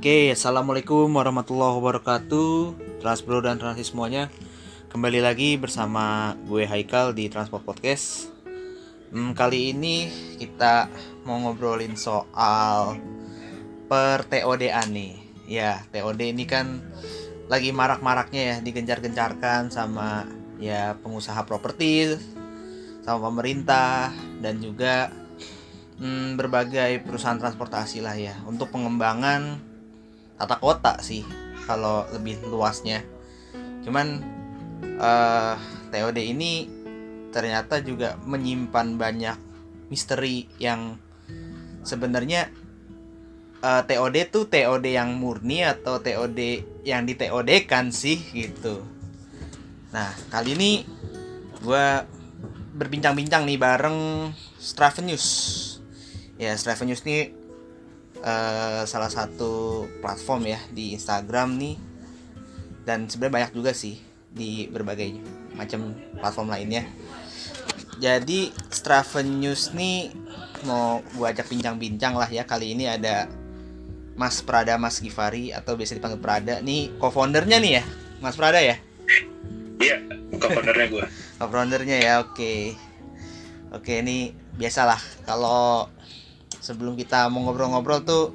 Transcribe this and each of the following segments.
Oke, assalamualaikum warahmatullahi wabarakatuh, Transbro dan Transis semuanya. Kembali lagi bersama gue Haikal di Transport Podcast. Hmm, kali ini kita mau ngobrolin soal per TOD-an nih. Ya, TOD ini kan lagi marak-maraknya ya, digencar-gencarkan sama ya pengusaha properti, sama pemerintah dan juga hmm, berbagai perusahaan transportasi lah ya untuk pengembangan tata kota sih kalau lebih luasnya. Cuman uh, eh, TOD ini ternyata juga menyimpan banyak misteri yang sebenarnya uh, eh, TOD tuh TOD yang murni atau TOD yang di TOD kan sih gitu. Nah kali ini gue berbincang-bincang nih bareng Straven News. Ya Straven News nih uh, salah satu platform ya di Instagram nih. Dan sebenarnya banyak juga sih di berbagai macam platform lainnya. Jadi Straven News nih mau gue ajak bincang-bincang lah ya. Kali ini ada Mas Prada Mas Givari atau biasa dipanggil Prada. Nih co-foundernya nih ya? Mas Prada ya? Iya co-foundernya gue co-foundernya ya oke. Okay. oke ini biasalah kalau sebelum kita mau ngobrol-ngobrol tuh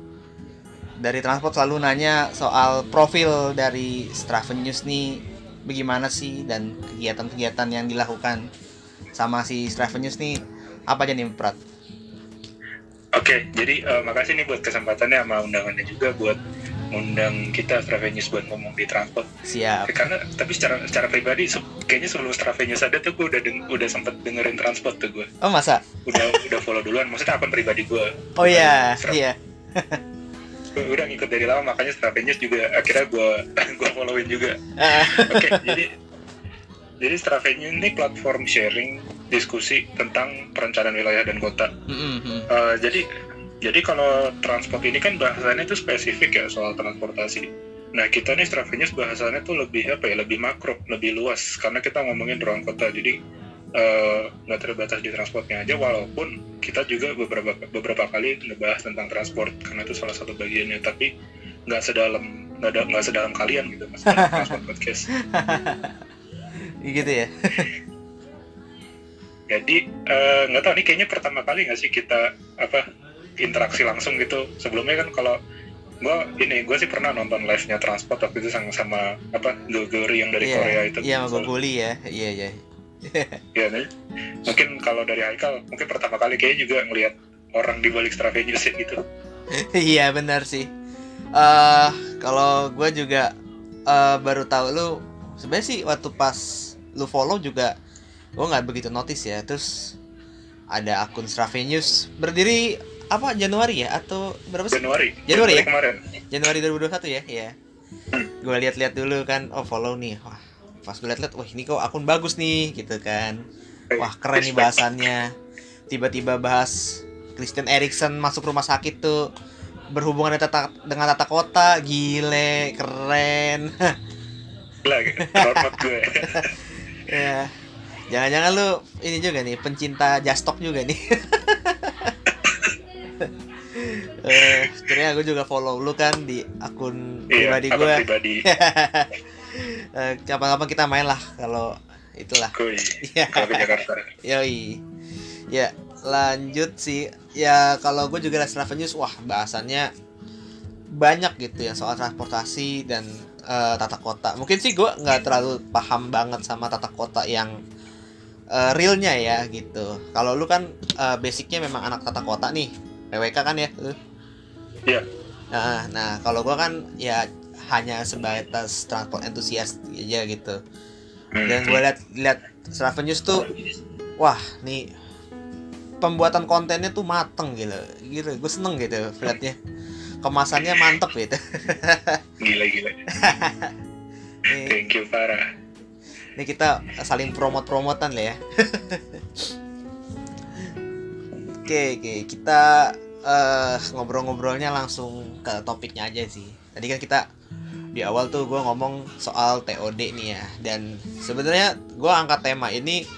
dari transport selalu nanya soal profil dari Straven News nih bagaimana sih dan kegiatan-kegiatan yang dilakukan sama si Straven News nih apa aja nih Prat? Oke, jadi uh, makasih nih buat kesempatannya sama undangannya juga buat undang kita Stravenews buat ngomong di transport. Siap. Karena tapi secara secara pribadi kayaknya sebelum Stravenews ada tuh gue udah deng, udah sempet dengerin transport tuh gue. Oh masa? Udah udah follow duluan. Maksudnya akun pribadi gue. Oh iya iya. gue udah ngikut dari lama makanya Stravenews juga akhirnya gue gue followin juga. Oke okay, jadi jadi Stravenews ini platform sharing diskusi tentang perencanaan wilayah dan kota. Mm -hmm. uh, jadi jadi kalau transport ini kan bahasanya itu spesifik ya soal transportasi. Nah kita nih Stravenyus bahasanya tuh lebih apa ya, lebih makro, lebih luas karena kita ngomongin ruang kota. Jadi eh, nggak uh, terbatas di transportnya aja, walaupun kita juga beberapa beberapa kali ngebahas tentang transport karena itu salah satu bagiannya. Tapi nggak sedalam nggak nggak sedalam kalian gitu mas transport podcast. gitu ya. Jadi eh, nggak uh, tahu nih kayaknya pertama kali nggak sih kita apa interaksi langsung gitu. Sebelumnya kan kalau gue ini gue sih pernah nonton live nya transport waktu itu sama sama apa Gogori yang dari yeah, Korea itu. iya sama Gogoli ya. Iya iya. Iya nih. Mungkin kalau dari Haikal mungkin pertama kali kayaknya juga ngelihat orang di balik Stravenyus gitu. Iya benar sih. Uh, kalau gue juga uh, baru tahu lu sebenarnya sih waktu pas lu follow juga gue nggak begitu notice ya. Terus ada akun Stravenyus berdiri apa Januari ya atau berapa sih? Januari. Januari, ya? Kemarin. Januari 2021 ya, iya. gue lihat-lihat dulu kan, oh follow nih. Wah, pas gue lihat-lihat, wah ini kok akun bagus nih gitu kan. Wah, keren nih bahasannya. Tiba-tiba bahas Christian Eriksen masuk rumah sakit tuh berhubungan dengan tata, dengan tata kota, gile, keren. Lagi, gue. ya. Jangan-jangan lu ini juga nih pencinta Jastok juga nih. eh sebenarnya gue juga follow lu kan di akun iya, pribadi gue pribadi. Eh, kapan-kapan kita main lah kalau itulah. Iya. Jakarta. Yoi. Ya lanjut sih. Ya kalau gue juga Rafa News wah bahasannya banyak gitu ya soal transportasi dan uh, tata kota. Mungkin sih gue nggak terlalu paham banget sama tata kota yang uh, realnya ya gitu. Kalau lu kan uh, basicnya memang anak tata kota nih PWK kan ya lu Iya. Nah, nah kalau gua kan ya hanya sebatas transport entusias aja gitu. Dan gue lihat lihat Straven News tuh, wah nih pembuatan kontennya tuh mateng gitu, gitu. Gue seneng gitu liatnya. Kemasannya mantep gitu. gila gila. nih, Thank you parah. Ini kita saling promot-promotan lah ya. Oke, oke, kita uh, ngobrol-ngobrolnya langsung ke topiknya aja sih. Tadi kan kita di awal tuh gue ngomong soal TOD nih ya, dan sebenarnya gue angkat tema ini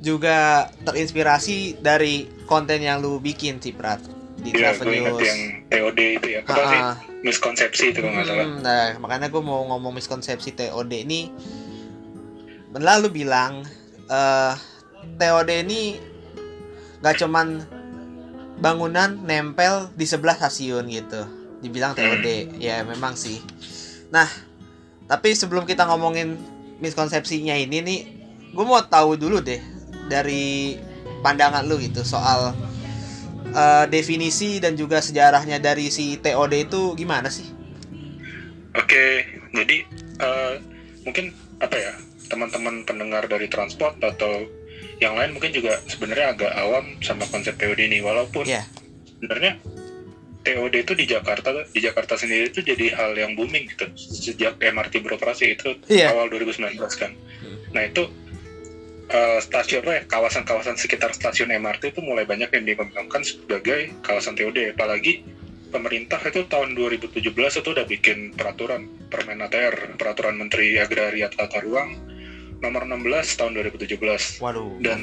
juga terinspirasi dari konten yang lu bikin sih Prat di ya, Travel News. yang TOD itu ya. Kenapa sih? miskonsepsi itu kalau nggak salah. Hmm, nah, makanya gue mau ngomong miskonsepsi TOD ini. Lalu bilang eh TOD ini nggak cuman bangunan nempel di sebelah stasiun gitu. Dibilang TOD, ya memang sih. Nah, tapi sebelum kita ngomongin miskonsepsinya ini nih, gue mau tahu dulu deh dari pandangan lu gitu soal eh, definisi dan juga sejarahnya dari si TOD itu gimana sih? Oke, jadi eh, mungkin apa ya teman-teman pendengar dari transport atau yang lain mungkin juga sebenarnya agak awam sama konsep TOD ini, walaupun Ya. sebenarnya TOD itu di Jakarta di Jakarta sendiri itu jadi hal yang booming gitu sejak MRT beroperasi itu Iya. awal 2019 kan. Hmm. Nah itu eh, stasiun ya kawasan-kawasan sekitar stasiun MRT itu mulai banyak yang dikembangkan sebagai kawasan TOD apalagi pemerintah itu tahun 2017 itu udah bikin peraturan Permen ATR peraturan Menteri Agraria Tata Ruang nomor 16 tahun 2017 Waduh. dan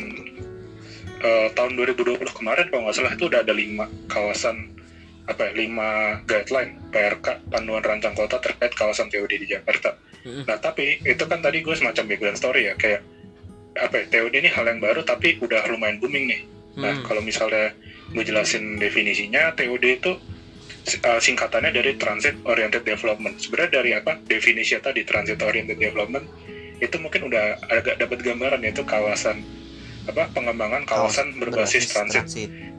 eh, tahun 2020 kemarin kalau nggak salah itu udah ada lima kawasan apa ya, lima guideline PRK panduan rancang kota terkait kawasan TOD di Jakarta. Nah tapi itu kan tadi gue semacam background story ya kayak apa ya, TOD ini hal yang baru tapi udah lumayan booming nih. Nah Hmm. kalau misalnya gue jelasin definisinya TOD itu uh, singkatannya dari Transit Oriented Development. Sebenarnya dari apa definisi tadi Transit Oriented Development itu mungkin udah agak dapat gambaran yaitu kawasan apa pengembangan kawasan berbasis transit.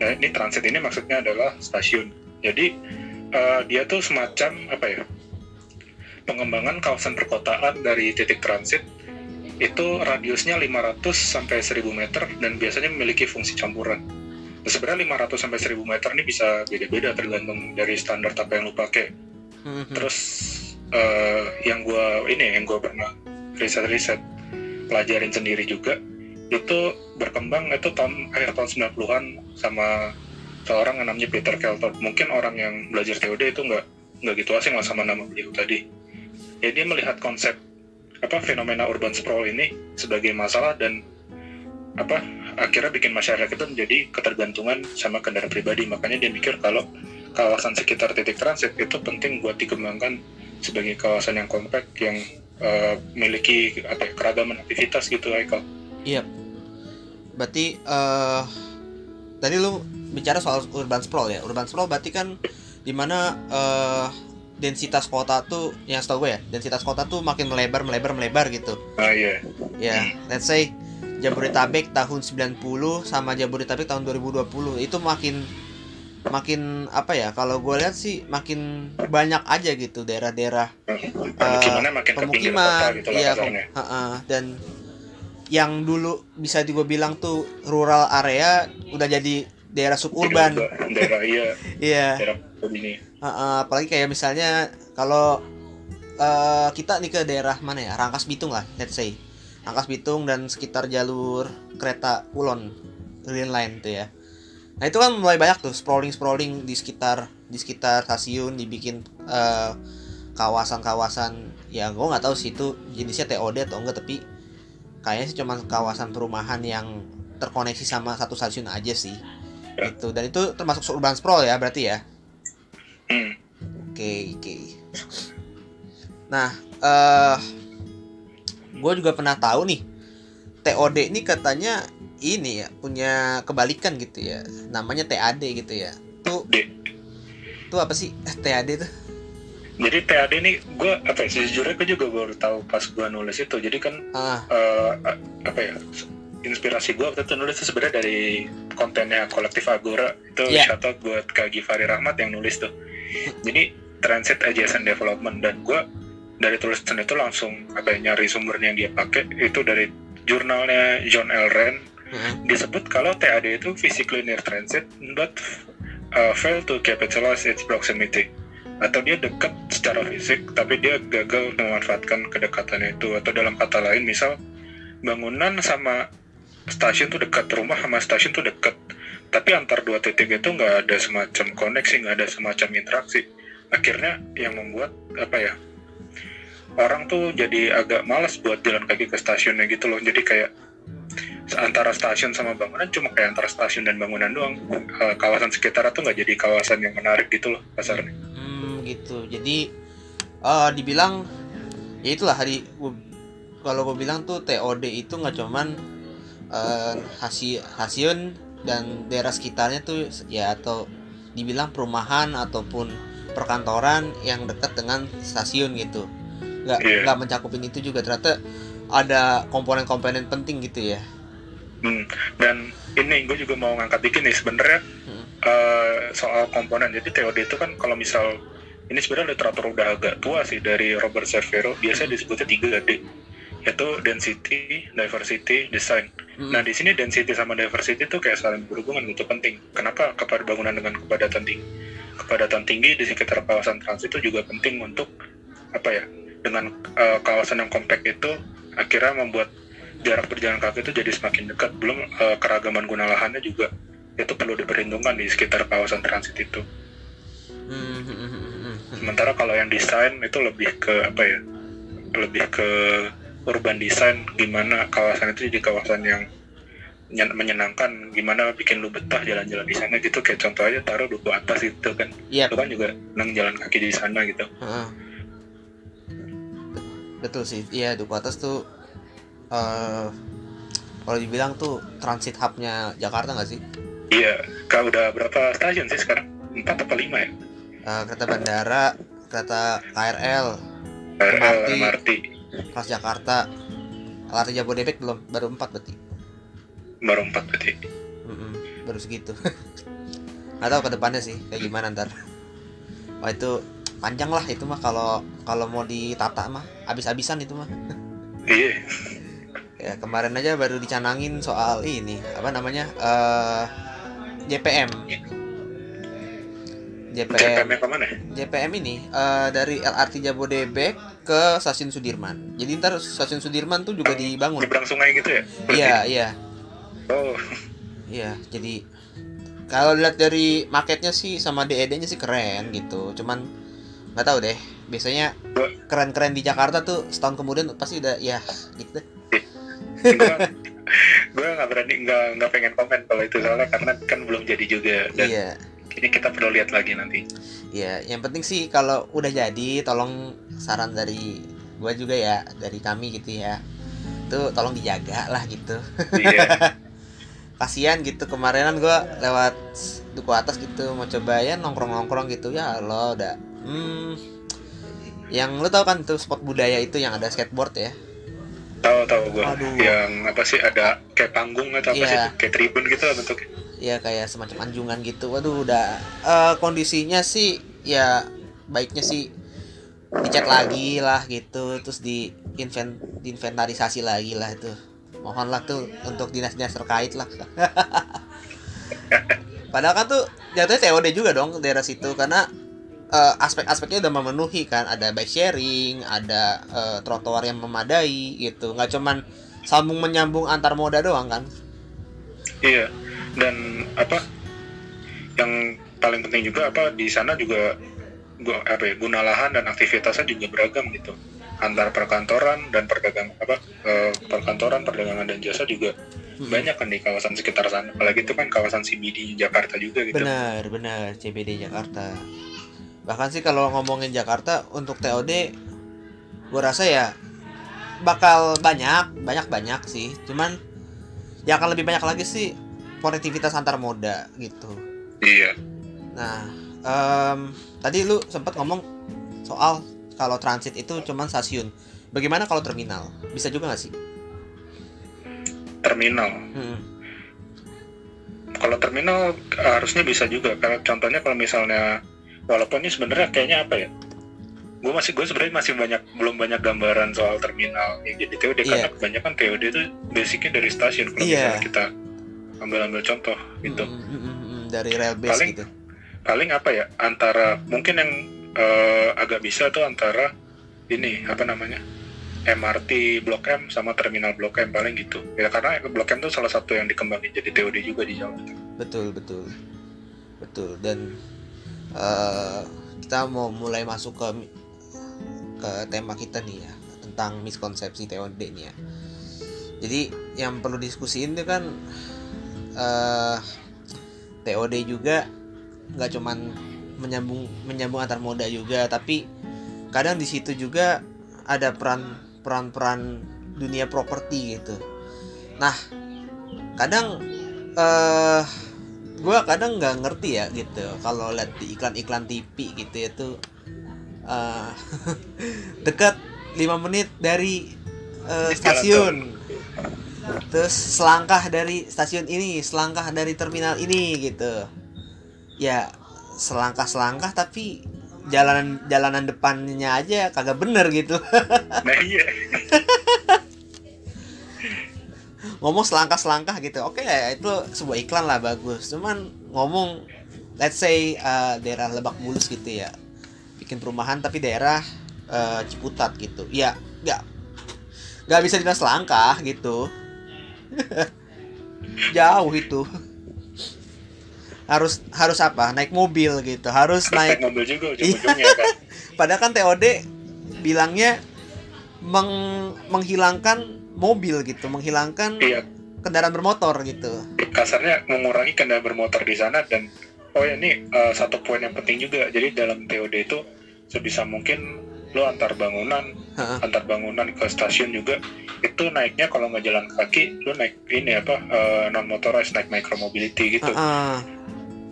Nah ini transit ini maksudnya adalah stasiun. Jadi eh, dia tuh semacam apa ya pengembangan kawasan perkotaan dari titik transit itu radiusnya 500 sampai 1000 meter dan biasanya memiliki fungsi campuran. Nah, sebenarnya 500 sampai 1000 meter ini bisa beda-beda tergantung dari standar apa yang lu pakai. Mhm. Terus eh, yang gua ini yang gua pernah riset-riset pelajarin sendiri juga itu berkembang itu tahun akhir tahun 90-an sama seorang yang namanya Peter Keltop. Mungkin orang yang belajar TOD itu nggak nggak gitu asing lah sama nama beliau tadi. Ya dia melihat konsep apa fenomena urban sprawl ini sebagai masalah dan apa akhirnya bikin masyarakat itu menjadi ketergantungan sama kendaraan pribadi. Makanya dia mikir kalau kawasan sekitar titik transit itu penting buat dikembangkan sebagai kawasan yang kompak yang eh, memiliki apa keragaman aktivitas gitu Aikal. Iya. Berarti eh tadi lu bicara soal urban sprawl ya. Urban sprawl berarti kan di mana eh densitas kota tuh yang setahu gue ya, densitas kota tuh makin melebar melebar melebar gitu. Ah iya. Ya, let's say Jabodetabek tahun 90 sama Jabodetabek tahun 2020 itu makin makin apa ya kalau gue lihat sih makin banyak aja gitu daerah-daerah kota pemukiman. gitu lah iya dan yang dulu bisa gue bilang tuh rural area udah jadi daerah suburban. Daerah iya, iya. Daerah ini. ha-ha. apalagi kayak misalnya kalau eh, kita nih ke daerah mana ya Rangkas Bitung lah let's say. Rangkas Bitung dan sekitar jalur kereta Kulon Green Line tuh ya nah itu kan mulai banyak tuh sprawling sprawling di sekitar di sekitar stasiun dibikin eh, kawasan-kawasan ya gue nggak tahu sih itu jenisnya TOD atau enggak tapi kayaknya sih cuma kawasan perumahan yang terkoneksi sama satu stasiun aja sih itu dan itu termasuk urban sprawl ya berarti ya Hmm. Oke, oke. Nah, eh gue juga pernah tahu nih, TOD ini katanya ini ya punya kebalikan gitu ya, namanya TAD gitu ya. Tuh, D. tuh apa sih eh, TAD tuh? Jadi TAD ini gue apa ya sejujurnya gue juga baru tahu pas gue nulis itu. Jadi kan Ah, eh, apa ya inspirasi gue waktu itu nulis itu sebenarnya dari kontennya kolektif Agora itu Iya. shout out buat Kak Givari Rahmat yang nulis tuh jadi transit adjacent development dan gue dari tulisan itu langsung apa ya, nyari sumbernya yang dia pakai itu dari jurnalnya John L. Rand heeh. disebut kalau TAD itu physically near transit but uh, fail to capitalize its proximity atau dia dekat secara fisik tapi dia gagal memanfaatkan kedekatannya itu atau dalam kata lain misal bangunan sama stasiun tuh dekat rumah sama stasiun tuh dekat tapi antar dua titik itu nggak ada semacam koneksi nggak ada semacam interaksi akhirnya yang membuat apa ya orang tuh jadi agak malas buat jalan kaki ke stasiunnya gitu loh. Jadi kayak antara stasiun sama bangunan cuma kayak antara stasiun dan bangunan doang. Eh, kawasan sekitar tuh nggak jadi kawasan yang menarik gitu loh kasarnya Hmm, gitu. Jadi uh, dibilang ya itulah hari kalau gue bilang tuh TOD itu nggak cuman uh, hasil hasil dan daerah sekitarnya tuh ya atau dibilang perumahan ataupun perkantoran yang dekat dengan stasiun gitu nggak yeah. nggak mencakupin itu juga ternyata ada komponen-komponen penting gitu ya hmm. dan ini gue juga mau ngangkat dikit nih sebenarnya hmm. uh, soal komponen jadi TOD itu kan kalau misal ini sebenarnya literatur udah agak tua sih dari Robert Cervero biasa hmm. disebutnya 3D yaitu density, diversity, design. Hmm. Nah di sini density sama diversity itu kayak saling berhubungan gitu penting. Kenapa kepada bangunan dengan kepadatan tinggi? Kepadatan tinggi di sekitar kawasan transit itu juga penting untuk apa ya? Dengan uh, kawasan yang kompak itu akhirnya membuat jarak berjalan kaki itu jadi semakin dekat. Belum uh, keragaman guna lahannya juga itu perlu diperhitungkan di sekitar kawasan transit itu. Sementara kalau yang desain itu lebih ke apa ya? Lebih ke urban design gimana kawasan itu jadi kawasan yang menyenangkan gimana bikin lu betah jalan-jalan di sana gitu kayak contoh aja taruh duku atas itu kan yep. lu kan juga nang jalan kaki di sana gitu uh, betul sih. Iya duku atas tuh uh, kalau dibilang tuh transit hubnya Jakarta nggak sih? Iya kau udah berapa stasiun sih sekarang? Empat atau lima ya? Uh, kereta bandara kereta KRL KRL MRT, MRT Jakarta LRT Jabodebek belum? Baru empat berarti? Baru empat berarti. Mm -mm, baru segitu. Nggak tahu ke depannya sih kayak gimana ntar. Wah itu panjang lah itu mah kalau kalau mau ditata mah habis-habisan itu mah iya ya kemarin aja baru dicanangin soal ini apa namanya uh, JPM JPM, JPM ke mana? JPM ini uh, dari LRT Jabodebek ke stasiun Sudirman. Jadi ntar stasiun Sudirman tuh juga dibangun. Di sungai gitu ya? Iya iya. Oh. Iya jadi kalau lihat dari marketnya sih sama DED-nya sih keren gitu. Cuman nggak tahu deh. Biasanya keren-keren di Jakarta tuh setahun kemudian pasti udah ya gitu gue nggak berani nggak nggak pengen komen kalau itu soalnya karena kan belum jadi juga. Dan iya. ini kita perlu lihat lagi nanti. Ya yang penting sih kalau udah jadi tolong saran dari gue juga ya dari kami gitu ya. Itu tolong dijaga lah gitu. Iya. kasihan gitu kemarinan gue lewat duku atas gitu mau coba ya nongkrong nongkrong gitu. Ya lo udah hmm. Yang lo tau kan tuh spot budaya itu yang ada skateboard ya? Tahu tahu gue yang apa sih ada kayak panggung atau apa yeah. sih kayak tribun gitu lah bentuknya. Ya kayak semacam anjungan gitu. Waduh udah. Uh, kondisinya sih ya baiknya sih dicat lagi lah gitu. Terus di invent inventarisasi lagi lah itu. Mohonlah tuh untuk dinas-dinas terkait lah. Padahal kan tuh jatuhnya TOD juga dong daerah situ. Karena uh, aspek-aspeknya udah memenuhi kan. Ada bike sharing ada uh, trotoar yang memadai gitu. Nggak cuman sambung menyambung antar moda doang kan? Iya. Dan apa yang paling penting juga apa di sana juga gua apa ya guna lahan dan aktivitasnya juga beragam gitu. Antara perkantoran dan perdagangan apa e, perkantoran perdagangan dan jasa juga hmm. banyak kan di kawasan sekitar sana. Apalagi itu kan kawasan CBD Jakarta juga gitu. Benar benar. CBD Jakarta bahkan sih kalau ngomongin Jakarta untuk TOD gue rasa ya bakal banyak banyak banyak sih cuman yang akan lebih banyak lagi sih konektivitas antar moda gitu. Iya. Nah, um, tadi lu sempat ngomong soal kalau transit itu cuma stasiun. Bagaimana kalau terminal? Bisa juga nggak sih? Terminal. Hmm. Kalau terminal harusnya bisa juga. Karena contohnya kalau misalnya, walaupun ini sebenarnya kayaknya apa ya? gue masih gue sebenarnya masih banyak belum banyak gambaran soal terminal yang jadi TOD yeah. karena kebanyakan TOD itu basicnya dari stasiun kalau yeah. misalnya kita ambil-ambil contoh gitu. Mm, mm, mm, dari rail base paling, gitu. paling apa ya? Antara mungkin yang uh, agak bisa tuh antara ini apa namanya? MRT Blok M sama terminal Blok M paling gitu. Ya karena Blok M tuh salah satu yang dikembangin jadi TOD juga di Jawa. Betul betul. Betul dan uh, kita mau mulai masuk ke ke tema kita nih ya tentang miskonsepsi TOD nih ya. Jadi yang perlu diskusiin itu kan uh, eh, TOD juga nggak cuman menyambung menyambung antar moda juga tapi kadang di situ juga ada peran peran peran dunia properti gitu. Nah kadang eh gue kadang nggak ngerti ya gitu kalau lihat di iklan-iklan TV gitu ya tuh eh, dekat 5 menit dari eh, stasiun. terus selangkah dari stasiun ini selangkah dari terminal ini gitu. Ya selangkah selangkah tapi jalanan jalanan depannya aja kagak bener gitu. Nah iya ngomong selangkah selangkah gitu. Oke ya itu sebuah iklan lah bagus. Cuman ngomong let's say uh, daerah Lebak Bulus gitu ya. Bikin perumahan tapi daerah uh, Ciputat gitu. Ya nggak nggak bisa dibilang selangkah gitu. Jauh itu. Harus harus apa? Naik mobil gitu. Harus naik naik mobil juga ujung-ujungnya kan? Padahal kan TOD bilangnya meng- menghilangkan mobil gitu menghilangkan iya kendaraan bermotor gitu kasarnya mengurangi kendaraan bermotor di sana dan oh ya ini uh, satu poin yang penting juga jadi dalam TOD itu sebisa mungkin lo antar bangunan Heeh. antar bangunan ke stasiun juga itu naiknya kalau nggak jalan kaki lo naik ini apa non motorized naik micro mobility gitu Heeh.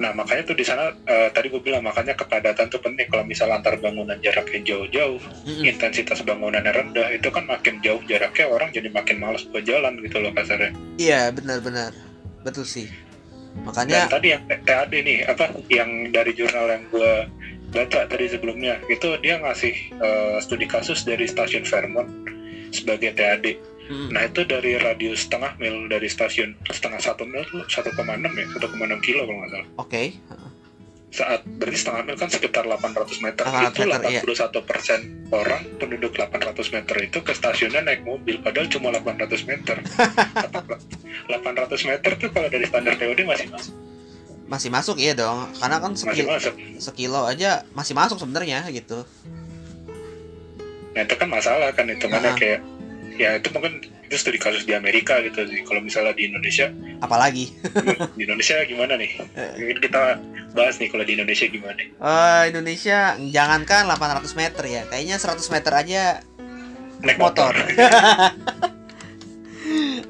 Nah makanya tuh di sana uh, tadi gue bilang makanya kepadatan tuh penting kalau misal antar bangunan jaraknya jauh-jauh Mm-mm. intensitas bangunannya rendah itu kan makin jauh jaraknya orang jadi makin males buat jalan gitu loh kasarnya iya benar-benar betul sih Dan makanya tadi yang TAD nih, apa yang dari jurnal yang gue baca tadi sebelumnya, itu dia ngasih eh, studi kasus dari stasiun Fairmont sebagai TAD. Mm, Nah itu dari radius setengah mil dari stasiun setengah satu mil tuh 1,6 ya, 1,6 kilo kalau nggak salah. oke Saat berarti setengah mil kan sekitar 800 meter. 800 itu meter, iya. 81 persen orang penduduk 800 meter itu ke stasiunnya naik mobil, padahal cuma 800 meter. 800 meter tuh kalau dari standar TOD masih masuk. masih masuk iya dong karena kan Masih sekilo, masuk. sekilo aja masih masuk sebenarnya gitu Nah itu kan masalah kan hitungannya Ah. kayak ya itu mungkin itu studi kasus di Amerika gitu sih. Kalau misalnya di Indonesia, apalagi di Indonesia gimana nih? Eh. Mungkin kita bahas nih kalau di Indonesia gimana? Eh, Indonesia jangankan 800 meter ya kayaknya 100 meter aja Naik motor motor.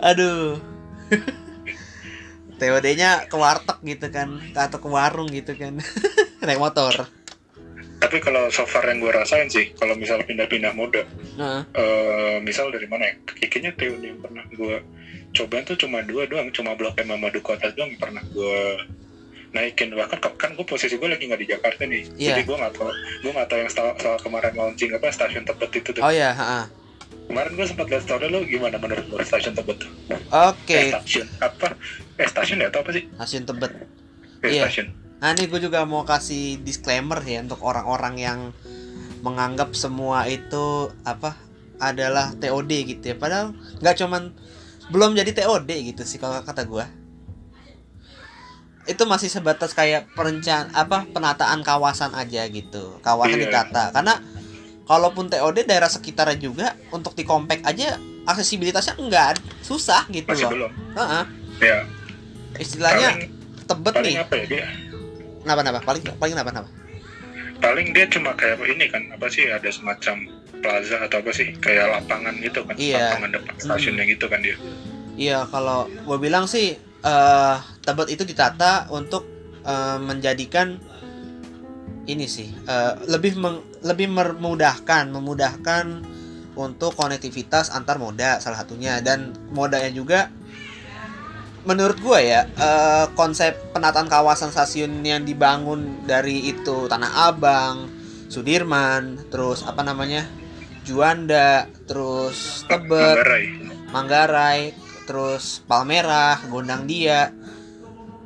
aduh TOD-nya ke warteg gitu kan atau ke warung gitu kan naik motor Tapi kalau so far yang gue rasain sih, kalau misalnya pindah-pindah moda, Heeh. eh misal dari mana ya? Kayaknya teori yang pernah gue cobain tuh cuma dua doang, cuma Blok M sama Duku Atas doang yang pernah gue naikin bahkan kan gue posisi gue lagi nggak di Jakarta nih Iya. jadi gue nggak tahu gue nggak tahu yang soal, soal kemarin launching apa stasiun tebet itu tuh oh ya heeh. kemarin gue sempat lihat story lo gimana menurut lo stasiun tebet tuh oke Eh, stasiun apa? Eh stasiun ya atau apa sih? stasiun tebet Eh, Iya. stasiun. Nah ini gue juga mau kasih disclaimer ya untuk orang-orang yang menganggap semua itu apa adalah TOD gitu ya. Padahal nggak cuman belum jadi TOD gitu sih kalau kata gue. Itu masih sebatas kayak perencan apa penataan kawasan aja gitu. Kawasan Iya. ditata. Karena kalaupun TOD daerah sekitarnya juga untuk di compact aja aksesibilitasnya enggak susah gitu Masih loh. belum. Heeh. Ya. Istilahnya Paling, tebet paling nih. apa ya dia? Kenapa kenapa? Paling paling kenapa kenapa? Paling dia cuma kayak ini kan apa sih ada semacam plaza atau apa sih kayak lapangan gitu kan Iya. lapangan depan stasiunnya gitu kan dia Iya, kalau gue bilang sih eh Tebet itu ditata untuk eh, menjadikan ini sih eh, lebih meng- lebih memudahkan, memudahkan untuk konektivitas antar moda salah satunya dan modanya juga menurut gue ya eh, konsep penataan kawasan stasiun yang dibangun dari itu Tanah Abang, Sudirman, terus apa namanya Juanda, terus Tebet, Manggarai Manggarai, terus Palmerah, Gondang Dia.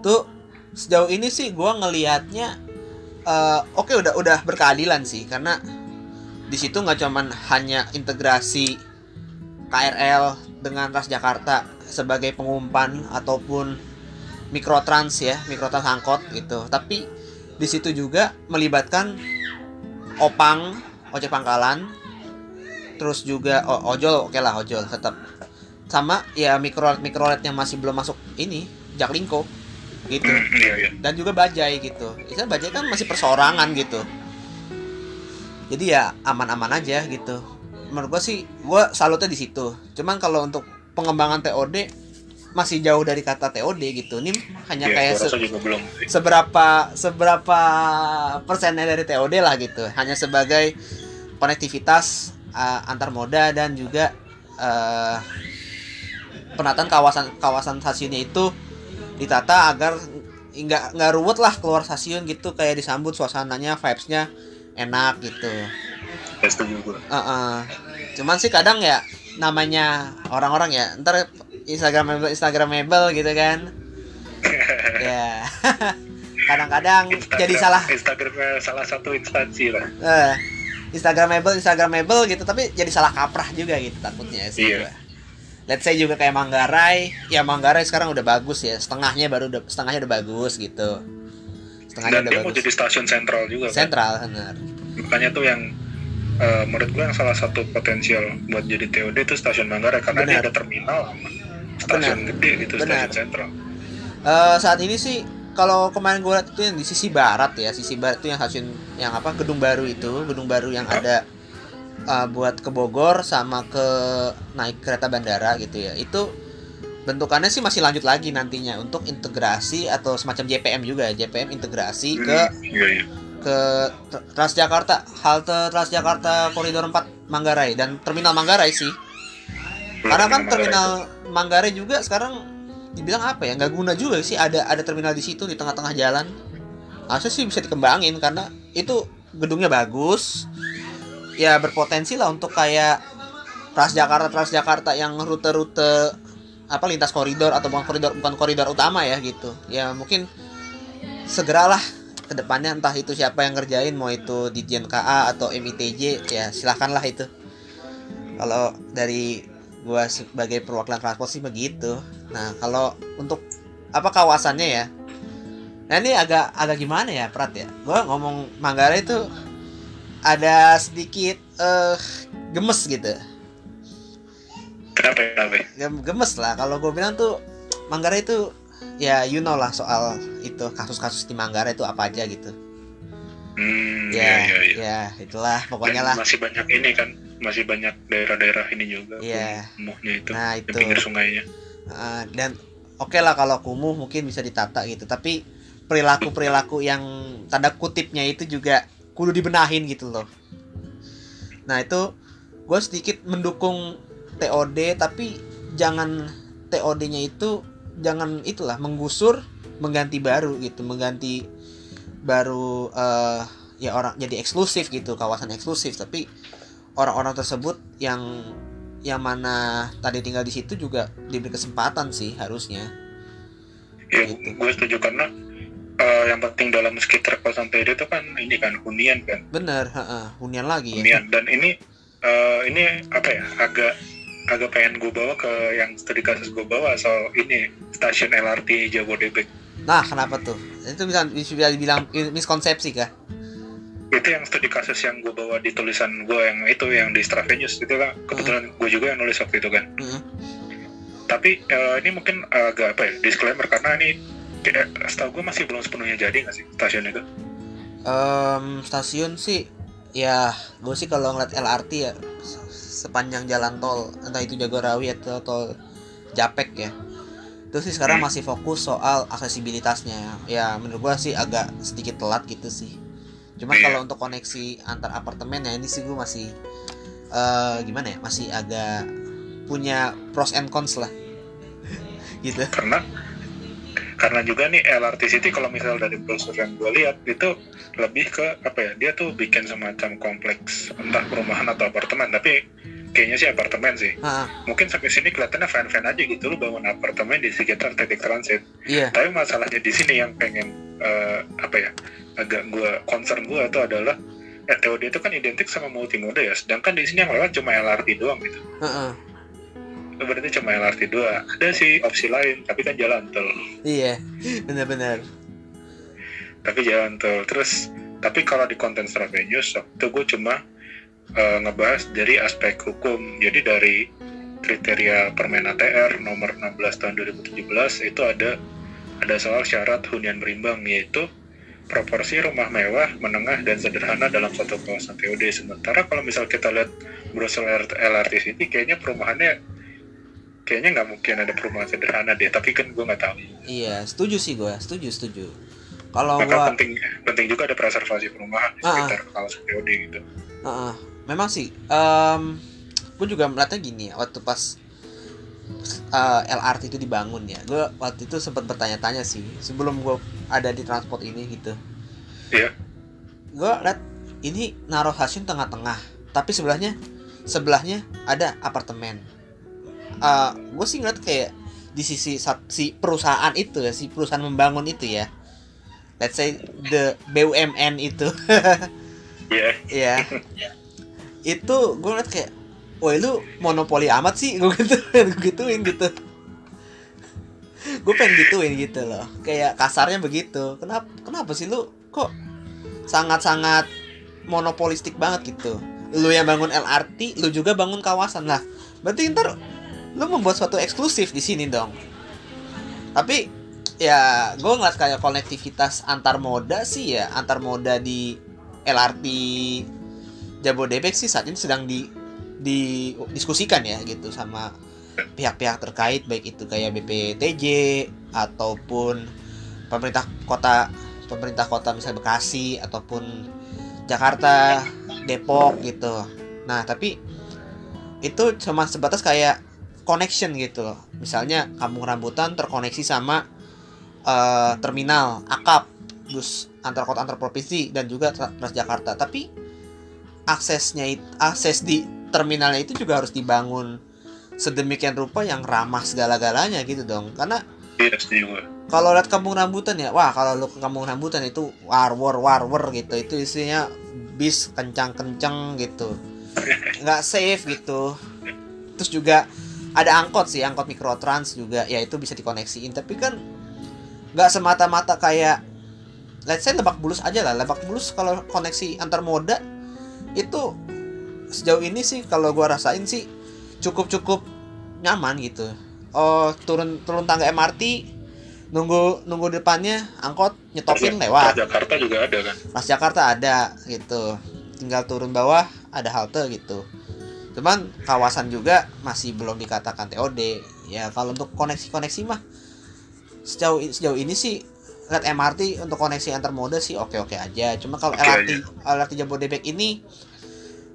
Tuh sejauh ini sih gua ngelihatnya eh, oke udah udah berkeadilan sih karena di situ nggak cuman hanya integrasi KRL dengan Transjakarta sebagai pengumpan ataupun mikrotrans ya, mikrotrans angkot gitu. Tapi di situ juga melibatkan opang, ojek pangkalan, terus juga o- ojol oke lah ojol tetap. Sama ya mikrolet mikrolet yang masih belum masuk ini Jaklingko gitu. Hmm, iya iya. Dan juga bajai gitu. Misalnya bajai kan masih perseorangan gitu. Jadi ya aman-aman aja gitu. Menurut gua sih gua salutnya di situ. Cuman kalau untuk pengembangan TOD masih jauh dari kata TOD gitu. Ini hanya Iya, kayak se- belum seberapa seberapa persennya dari TOD lah gitu. Hanya sebagai konektivitas uh, antar moda dan juga uh, penataan kawasan kawasan stasiunnya itu ditata agar nggak nggak ruwet lah keluar stasiun gitu. Kayak disambut suasananya vibesnya enak gitu. Ya, gua. Heeh. cuman sih kadang ya namanya orang-orang ya ntar Instagramable Instagramable gitu kan ya kadang-kadang Instagram- jadi salah Instagramnya salah satu instansi lah eh, Instagramable Instagramable gitu tapi jadi salah kaprah juga gitu takutnya sih Iya. gua. Let's say juga kayak Manggarai, ya Manggarai sekarang udah bagus ya, setengahnya baru udah setengahnya udah bagus gitu. Setengahnya dan udah dia mau bagus. jadi stasiun sentral juga kan Sentral benar. makanya tuh yang eh, menurut gue yang salah satu potensial buat jadi TOD itu stasiun Manggarai karena dia Benar. ada terminal stasiun Benar. gede gitu Benar. stasiun sentral Eh, saat ini sih kalau kemarin gue lihat itu yang di sisi barat ya, sisi barat itu yang stasiun yang apa gedung baru itu, gedung baru yang ada eh, buat ke Bogor sama ke naik kereta bandara gitu ya. Itu bentukannya sih masih lanjut lagi nantinya untuk integrasi atau semacam JPM juga, JPM integrasi ke Hmm, iya iya ke Tr- Transjakarta, halte Transjakarta koridor 4 Manggarai dan terminal Manggarai sih. Karena kan terminal Manggarai juga sekarang dibilang apa ya nggak guna juga sih ada ada terminal di situ di tengah-tengah jalan. Harusnya sih bisa dikembangin karena itu gedungnya bagus. Ya berpotensi lah untuk kayak Transjakarta Transjakarta yang rute-rute apa lintas koridor atau bukan koridor bukan koridor utama ya gitu. Ya mungkin segeralah ke depannya entah itu siapa yang ngerjain mau itu di KA atau MITJ ya silahkanlah itu. Kalau dari gua sebagai perwakilan transport sih begitu. Nah kalau untuk apa kawasannya ya? Nah ini agak agak gimana ya Prat ya? Gua ngomong Manggarai itu ada sedikit eh gemes gitu. Kenapa ya, kenapa ya? Gem- gemes lah. Kalau gue bilang tuh Manggarai itu ya you know lah soal itu kasus-kasus di Manggarai itu apa aja gitu. Hmm ya iya iya iya ya itulah pokoknya Dan lah. masih banyak ini kan masih banyak daerah-daerah ini juga Iya. kumuhnya itu nah di itu. pinggir sungainya. Uh, dan oke lah kalau kumuh mungkin bisa ditata gitu tapi perilaku perilaku yang tanda kutipnya itu juga kudu dibenahin gitu loh. Nah itu gue sedikit mendukung TOD tapi jangan TOD-nya itu jangan itulah menggusur mengganti baru gitu mengganti baru eh, ya orang jadi eksklusif gitu kawasan eksklusif. Tapi orang-orang tersebut yang yang mana tadi tinggal di situ juga diberi kesempatan sih harusnya. Ya Gitu. gue setuju karena eh, yang penting dalam sekitar kawasan TOD itu kan ini kan hunian kan. Bener heeh, hunian lagi ya. Hunian. Dan ini eh, ini apa ya agak agak pengen gue bawa ke yang studi kasus gue bawa soal ini stasiun LRT Jabodebek. Nah kenapa tuh? Itu bisa bisa dibilang miskonsepsi kah? Itu yang studi kasus yang gue bawa di tulisan gue yang itu yang di Strava News itu kan kebetulan gue juga yang nulis waktu itu kan. Heeh. tapi eh, ini mungkin agak apa ya disclaimer karena ini kayak setahu gue masih belum sepenuhnya jadi nggak sih stasiun itu? Em, stasiun sih ya gue sih kalau ngeliat LRT ya sepanjang jalan tol entah itu Jagorawi atau tol Japek ya. Itu sih sekarang masih fokus soal aksesibilitasnya. Ya menurut gue sih agak sedikit telat gitu sih. Cuma Iya. kalau untuk koneksi antar apartemen ya ini sih gue masih eh gimana ya masih agak punya pros and cons lah. Gitu. Karena karena juga nih LRT City kalau misal dari brosur yang gue lihat itu lebih ke apa ya dia tuh bikin semacam kompleks entah perumahan atau apartemen tapi kayaknya sih apartemen sih. Ah, mungkin sampai sini kelihatannya fan-fan aja gitu lu bangun apartemen di sekitar titik transit. Iya. Tapi masalahnya di sini yang pengen eh, apa ya agak gua concern gua itu adalah eh, TOD itu kan identik sama multimoda ya sedangkan di sini yang lewat cuma LRT doang gitu. Heeh. Itu berarti cuma LRT doang. Ada sih opsi lain tapi kan jalan tol. Iya benar-benar. Tapi jalan tol. Terus tapi kalau di konten Strava News waktu gue cuma eh, ngebahas dari aspek hukum. Jadi dari kriteria Permen ATR nomor 16 tahun 2017 itu ada ada soal syarat hunian berimbang yaitu proporsi rumah mewah, menengah, dan sederhana dalam satu kawasan TOD. Sementara kalau misal kita lihat brosur LRT City, kayaknya perumahannya kayaknya nggak mungkin ada perumahan sederhana deh. Tapi kan gue nggak tahu. Iya, setuju sih gue, setuju, setuju. Kalau Maka gua, penting penting juga ada preservasi perumahan di Ah. sekitar kawasan TOD gitu. Heeh. memang sih, em gue juga melihatnya gini, waktu pas eh, LRT itu dibangun ya, gue waktu itu sempat bertanya-tanya sih, sebelum gue ada di transport ini gitu. Iya. gue liat ini naruh stasiun tengah-tengah tapi sebelahnya sebelahnya ada apartemen Eh gue sih ngeliat kayak di sisi si perusahaan itu ya si perusahaan membangun itu ya. Let's say the BUMN itu. Ya itu gue ngeliat kayak woi lu monopoli amat sih? Gue gitu gue gituin gitu. Gue pengen gituin gitu loh. Kayak kasarnya begitu. Kenapa kenapa sih lu kok sangat-sangat monopolistik banget gitu? Lu yang bangun LRT lu juga bangun kawasan. Lah berarti ntar lu membuat suatu eksklusif di sini dong. Tapi ya gue ngeliat kayak konektivitas antar moda sih ya antar moda di LRT Jabodebek sih saat ini sedang di didiskusikan ya gitu sama pihak-pihak terkait baik itu kayak BPTJ ataupun pemerintah kota pemerintah kota misalnya Bekasi ataupun Jakarta Depok gitu. Nah tapi itu cuma sebatas kayak connection gitu loh. Misalnya kampung rambutan terkoneksi sama eh, terminal akap bus antar kota antar provinsi dan juga Tra- Transjakarta. Tapi aksesnya akses di terminalnya itu juga harus dibangun sedemikian rupa yang ramah segala-galanya gitu dong. Karena Iya, kalau lihat kampung rambutan ya wah kalau lu ke kampung rambutan itu war war war war gitu. Itu isinya bis kencang kencang gitu. Nggak safe gitu. Terus juga ada angkot sih angkot mikrotrans juga. Ya itu bisa dikoneksiin. Tapi kan nggak semata-mata kayak let's say lebak bulus aja lah. Lebak bulus kalau koneksi antar moda itu sejauh ini sih kalau gua rasain sih cukup cukup nyaman gitu. Oh turun turun tangga MRT nunggu nunggu depannya angkot nyetopin lewat. Jakarta juga ada kan. Mas Jakarta ada gitu. Tinggal turun bawah ada halte gitu cuman kawasan juga masih belum dikatakan TOD ya kalau untuk koneksi-koneksi mah sejauh sejauh ini sih lihat MRT untuk koneksi antar moda sih oke-oke aja. Cuma kalau Oke LRT LRT Jabodebek ini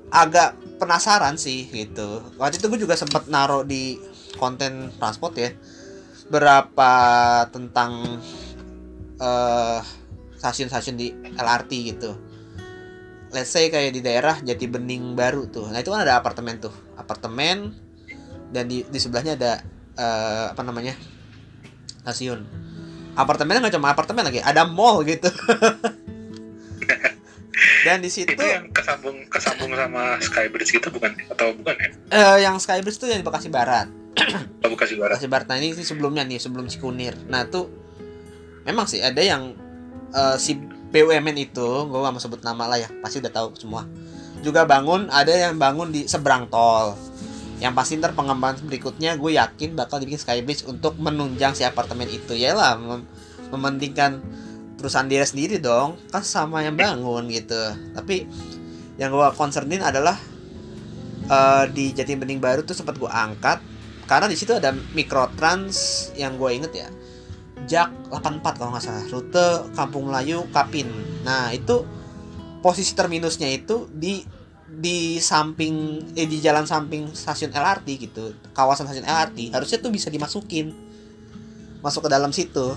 agak penasaran sih gitu. Waktu itu gue juga sempat naruh di konten transport ya berapa tentang eh stasiun-stasiun di LRT gitu let's say kayak di daerah Jati Bening baru tuh. Nah itu kan ada apartemen tuh. Apartemen dan di, di sebelahnya ada eh, apa namanya? Stasiun. Apartemennya nggak cuma apartemen lagi ada mall gitu. Dan di situ Itu yang kesambung kesambung sama Skybridge gitu bukan? Atau bukan ya? eh, yang Skybridge tuh yang di Bekasi Barat. Oh, Bekasi Barat. Bekasi Barat. Nah ini sih sebelumnya nih sebelum Cikunir. Nah tuh memang sih ada yang eh, si BUMN itu gue gak mau sebut nama lah ya pasti udah tahu semua. Juga bangun ada yang bangun di seberang tol. Yang pasti ntar pengembangan berikutnya gue yakin bakal dibikin Skybridge untuk menunjang si apartemen itu. Ya lah mem- mementingkan perusahaan dia sendiri dong kan sama yang bangun gitu. Tapi yang gue concernin adalah eh, di Jati Bening Baru tuh sempat gue angkat karena di situ ada mikrotrans yang gue inget ya Jak 84 kalau nggak salah. Rute Kampung Melayu Kapin. Nah itu posisi terminusnya itu di di samping eh, di jalan samping stasiun LRT gitu. Kawasan stasiun LRT harusnya tuh bisa dimasukin. Masuk ke dalam situ.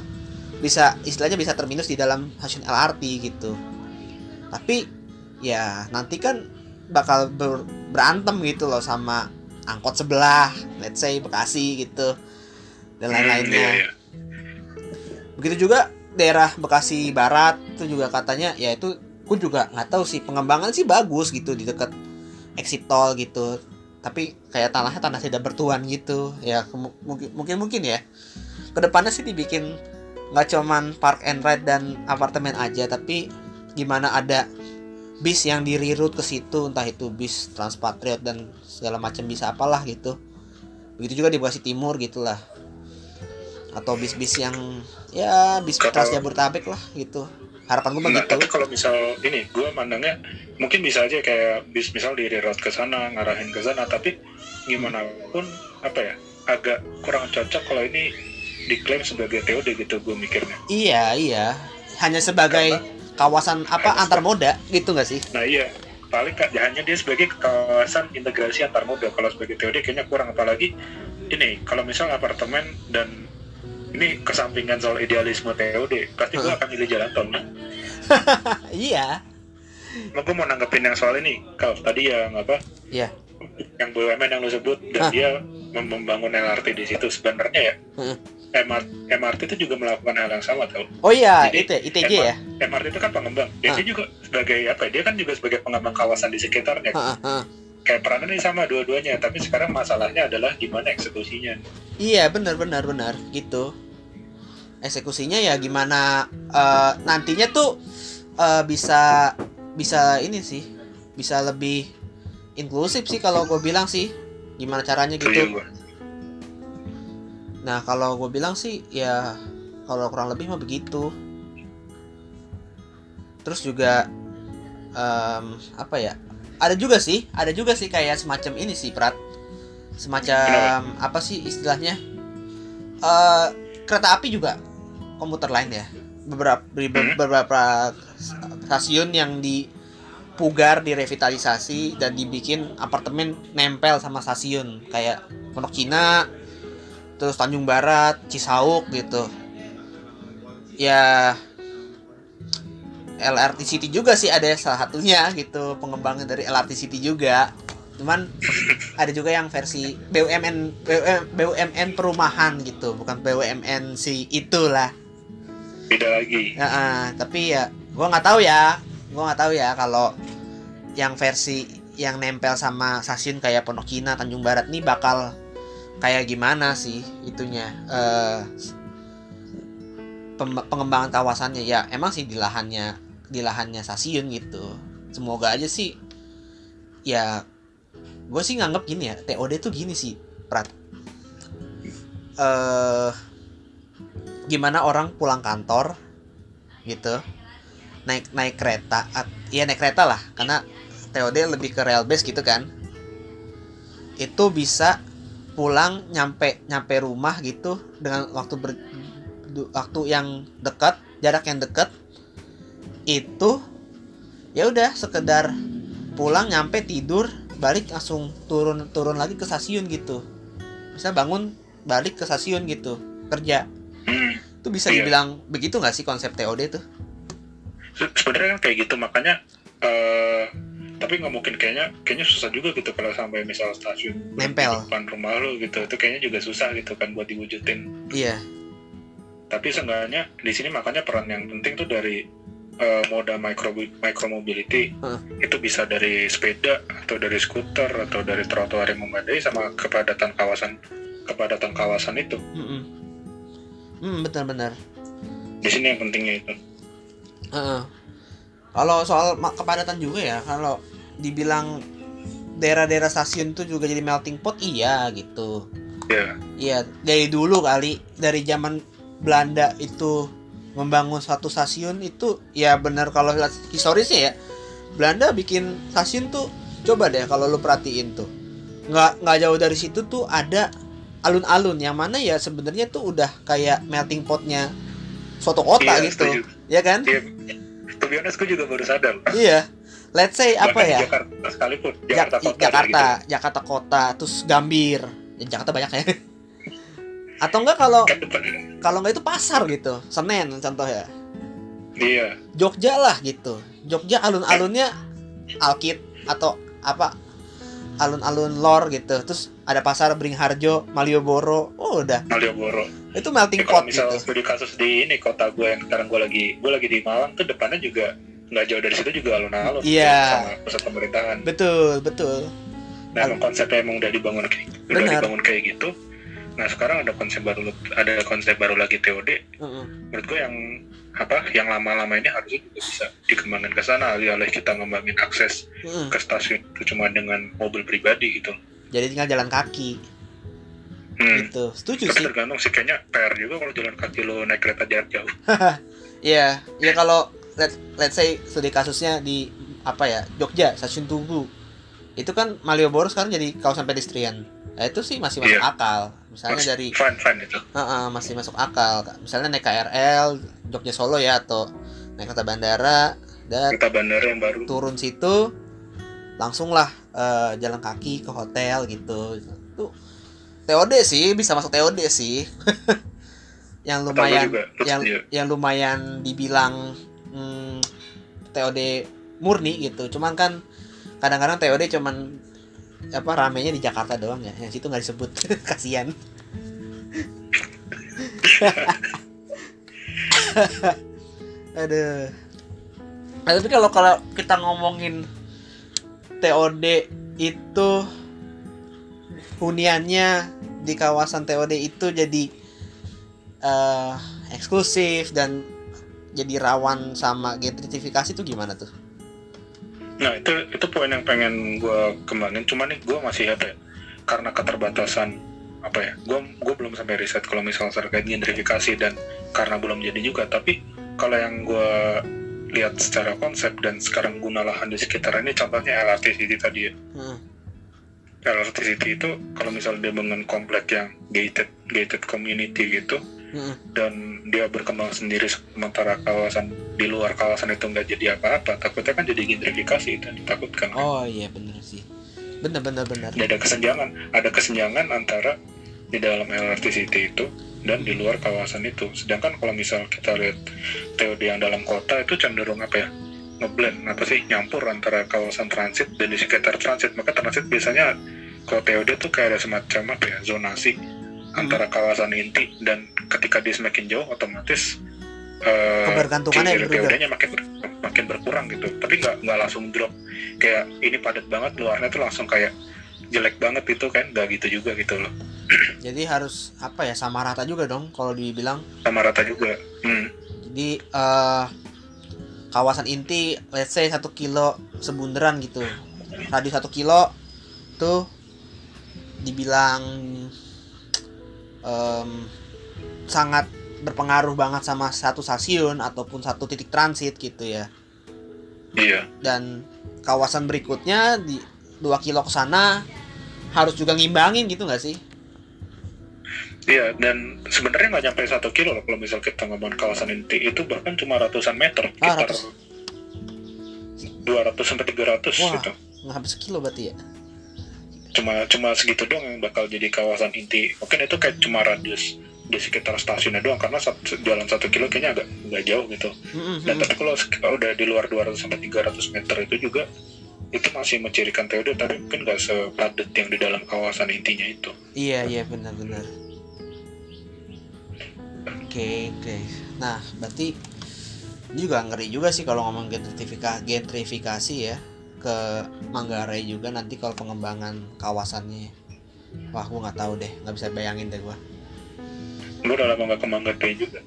Bisa istilahnya bisa terminus di dalam stasiun LRT gitu. Tapi ya nanti kan bakal ber- berantem gitu loh sama angkot sebelah. Let's say Bekasi gitu. Dan Hmm, lain-lainnya. iya, iya. Begitu juga daerah Bekasi Barat itu juga katanya ya itu gue juga nggak tahu sih pengembangan sih bagus gitu di dekat exit tol gitu. Tapi kayak tanahnya tanah tidak bertuan gitu. Ya mungkin mungkin ya. Ke depannya sih dibikin nggak cuman park and ride dan apartemen aja tapi gimana ada bis yang di reroute ke situ entah itu bis Transpatriot dan segala macam bisa apalah gitu. Begitu juga di Bekasi Timur gitulah atau bis-bis yang ya bis Trans Jabodetabek lah gitu. Harapan gue Nah, begitu tapi kalau misal ini gue mandangnya mungkin bisa aja kayak bis misal di reroute ke sana ngarahin ke sana tapi gimana pun apa ya agak kurang cocok kalau ini diklaim sebagai TOD gitu gue mikirnya. iya iya. Hanya sebagai kawasan apa antar moda gitu nggak sih? Nah iya. Paling ka- hanya dia sebagai kawasan integrasi antar moda. Kalau sebagai TOD kayaknya kurang. Apalagi ini kalau misal apartemen dan ini kesampingan soal idealisme TOD pasti gue akan milih jalan tol nah. iya. Nah, gue mau nanggepin yang soal ini kalau tadi yang apa? Iya. Yang BUMN yang lo sebut dan dia mem- membangun LRT di situ sebenarnya ya. MRT, MRT itu juga melakukan hal yang sama tau. Oh iya Jadi, itu ITG ya? MRT itu kan pengembang dia, juga sebagai apa ya, dia kan juga sebagai pengembang kawasan di sekitarnya. Kayak perannya ini sama dua-duanya tapi sekarang masalahnya adalah gimana eksekusinya Iya benar benar benar gitu. Eksekusinya ya gimana eh, nantinya tuh eh, bisa bisa ini sih bisa lebih inklusif sih kalau gue bilang sih gimana caranya gitu. gua. Nah kalau gue bilang sih ya kalau kurang lebih mah begitu. Terus juga em, apa ya? Ada juga sih, ada juga sih kayak semacam ini sih Prat. Semacam apa sih istilahnya? eh kereta api juga komuter lain ya. Beberapa Hmm. beberapa stasiun yang dipugar, direvitalisasi dan dibikin apartemen nempel sama stasiun kayak Pondok Cina, terus Tanjung Barat, Cisauk gitu. Ya LRT City juga sih ada salah satunya gitu pengembangan dari LRT City juga. Cuman ada juga yang versi BUMN BUM- BUMN perumahan gitu, bukan BUMN si itulah. beda lagi Ya, ah, tapi ya gua nggak tahu ya, gua nggak tahu ya kalau yang versi yang nempel sama stasiun kayak Pondok Cina, Tanjung Barat nih bakal kayak gimana sih itunya pem- pengembangan kawasannya ya emang sih di lahannya di lahannya stasiun gitu. Semoga aja sih ya gue sih nganggep gini ya TOD tuh gini sih Prat. Eh gimana orang pulang kantor gitu naik naik kereta at, ya naik kereta lah karena TOD lebih ke rail base gitu kan. Itu bisa pulang nyampe nyampe rumah gitu dengan waktu ber, waktu yang dekat jarak yang dekat itu ya udah sekedar pulang nyampe tidur balik langsung turun turun lagi ke stasiun gitu. Bisa bangun balik ke stasiun gitu kerja. Itu bisa Iya. dibilang begitu nggak sih konsep TOD tuh? Se- sebenarnya kan kayak gitu makanya eh tapi nggak mungkin kayaknya kayaknya susah juga gitu kalau sampai misal stasiun Nempel. depan rumah lo gitu. Itu kayaknya juga susah gitu kan buat diwujudin. Iya. Tapi seenggaknya di sini makanya peran yang penting tuh dari eh, moda micro micromobility Heeh. itu bisa dari sepeda atau dari skuter atau dari trotoar yang memadai sama kepadatan kawasan kepadatan kawasan itu Mm-mm. hmm benar-benar di sini yang pentingnya itu Heeh. Kalau soal kepadatan juga ya, kalau dibilang daerah-daerah stasiun tuh juga jadi melting pot, iya gitu. ya Iya, dari dulu kali, dari zaman Belanda itu membangun satu stasiun itu ya benar kalau historisnya ya. Belanda bikin stasiun tuh coba deh kalau lu perhatiin tuh. Nggak nggak jauh dari situ tuh ada alun-alun yang mana ya sebenarnya tuh udah kayak melting potnya suatu kota Iya, gitu. setuju. Ya kan? Iya, to be honest, gue juga baru sadar. Iya. Let's say apa Bahkan di ya? Jakarta sekalipun, Jak- Jakarta kota. Jakarta, gitu. Jakarta kota, terus Gambir. Ya, Jakarta banyak ya. Atau enggak kalau kalau enggak itu pasar gitu. Senen contohnya. iya, Jogja lah gitu. Jogja alun-alunnya Alkit atau apa? Alun-alun lor gitu. Terus ada pasar Beringharjo, Malioboro. Oh, udah. Malioboro. Itu Ya, melting kalau pot misal gitu. studi kasus di ini kota gue yang sekarang gue lagi, gue lagi di Malang tuh depannya juga nggak jauh dari situ juga alun-alun Iya. sama pusat pemerintahan. Betul, betul. Nah, emang konsepnya emang udah dibangun kayak, udah dibangun kayak gitu. Nah, sekarang ada konsep baru, ada konsep baru lagi TOD. Heeh. Menurut gue yang apa, yang lama-lama ini harusnya juga bisa dikembangkan ke sana, alih-alih kita ngembangin akses Heeh. ke stasiun itu cuma dengan mobil pribadi gitu. Jadi tinggal jalan kaki. Hmm. gitu setuju Tapi sih tergantung sih kayaknya PR juga kalau jalan kaki lo naik kereta jarak jauh. Iya, ya kalau let let's say studi kasusnya di apa ya Jogja stasiun Tugu itu kan Malioboro sekarang jadi kawasan pedestrian. Nah, itu sih masih masuk Iya. akal. Misalnya Mas- dari fun fun itu. Heeh, masih masuk akal. Misalnya naik KRL Jogja Solo ya atau naik kereta bandara dan Kereta bandara yang baru. turun situ langsung lah eh, jalan kaki ke hotel gitu. Itu TOD sih bisa masuk TOD sih. yang lumayan yang dia, yang lumayan dibilang hmm, TOD murni gitu. Cuman kan kadang-kadang TOD cuman apa ramenya di Jakarta doang ya. Yang situ nggak disebut. Kasihan. Aduh. Nah, tapi kalau kalau kita ngomongin TOD itu huniannya di kawasan TOD itu jadi eh eksklusif dan jadi rawan sama gentrifikasi itu gimana tuh? Nah itu itu poin yang pengen gue kembangin. Cuman nih gue masih apa ya? Karena keterbatasan apa ya? Gue gue belum sampai riset kalau misalnya terkait gentrifikasi dan karena belum jadi juga. Tapi kalau yang gue lihat secara konsep dan sekarang guna lahan di sekitar ini contohnya LRT City tadi ya. Hmm. LRT City itu kalau misalnya dia bangun komplek yang gated gated community gitu Hmm. dan dia berkembang sendiri sementara kawasan di luar kawasan itu nggak jadi apa-apa takutnya kan jadi gentrifikasi itu yang ditakutkan Oh iya bener sih. Bener bener. Ya, ada kesenjangan ada kesenjangan antara di dalam LRT City itu dan di luar kawasan itu sedangkan kalau misal kita lihat TOD yang dalam kota itu cenderung apa ya ngeblend apa sih nyampur antara kawasan transit dan di sekitar transit maka transit biasanya kalau TOD tuh kayak ada semacam apa ya zonasi antara kawasan inti dan ketika dia semakin jauh otomatis eh, Kebergantungannya. TOD-nya makin ber- makin berkurang gitu tapi nggak nggak langsung drop kayak ini padat banget luarnya tuh langsung kayak jelek banget itu kan nggak gitu juga gitu loh Jadi harus apa ya sama rata juga dong kalau dibilang. sama rata juga hmm. Jadi eh kawasan inti let's say satu kilo sebunderan gitu. Radius satu kilo tuh dibilang em, sangat berpengaruh banget sama satu stasiun ataupun satu titik transit gitu ya. iya dan kawasan berikutnya di 2 kilo ke sana harus juga ngimbangin gitu nggak sih? iya dan sebenarnya nggak nyampe satu kilo loh kalau misal kita ngomong kawasan inti itu bahkan cuma ratusan meter Ah, sekitar ratus. 200 sampai 300 Wah. gitu Nggak habis sekilo berarti ya? Cuma cuma segitu doang yang bakal jadi kawasan inti. Mungkin itu kayak cuma radius di sekitar stasiunnya doang karena satu, jalan satu kilo kayaknya agak nggak jauh gitu. Mm-mm, dan tapi kalau udah di luar 200 sampai 300 meter itu juga itu masih mencirikan TOD tapi mungkin nggak sepadat yang di dalam kawasan intinya itu. Iya iya benar-benar. Oke oke. Nah berarti ini juga ngeri juga sih kalau ngomong gentrifikasi gentrifikasi ya ke Manggarai juga nanti kalau pengembangan kawasannya. Wah gua nggak tahu deh nggak bisa bayangin deh gua. lu udah lama nggak ke Manggarai juga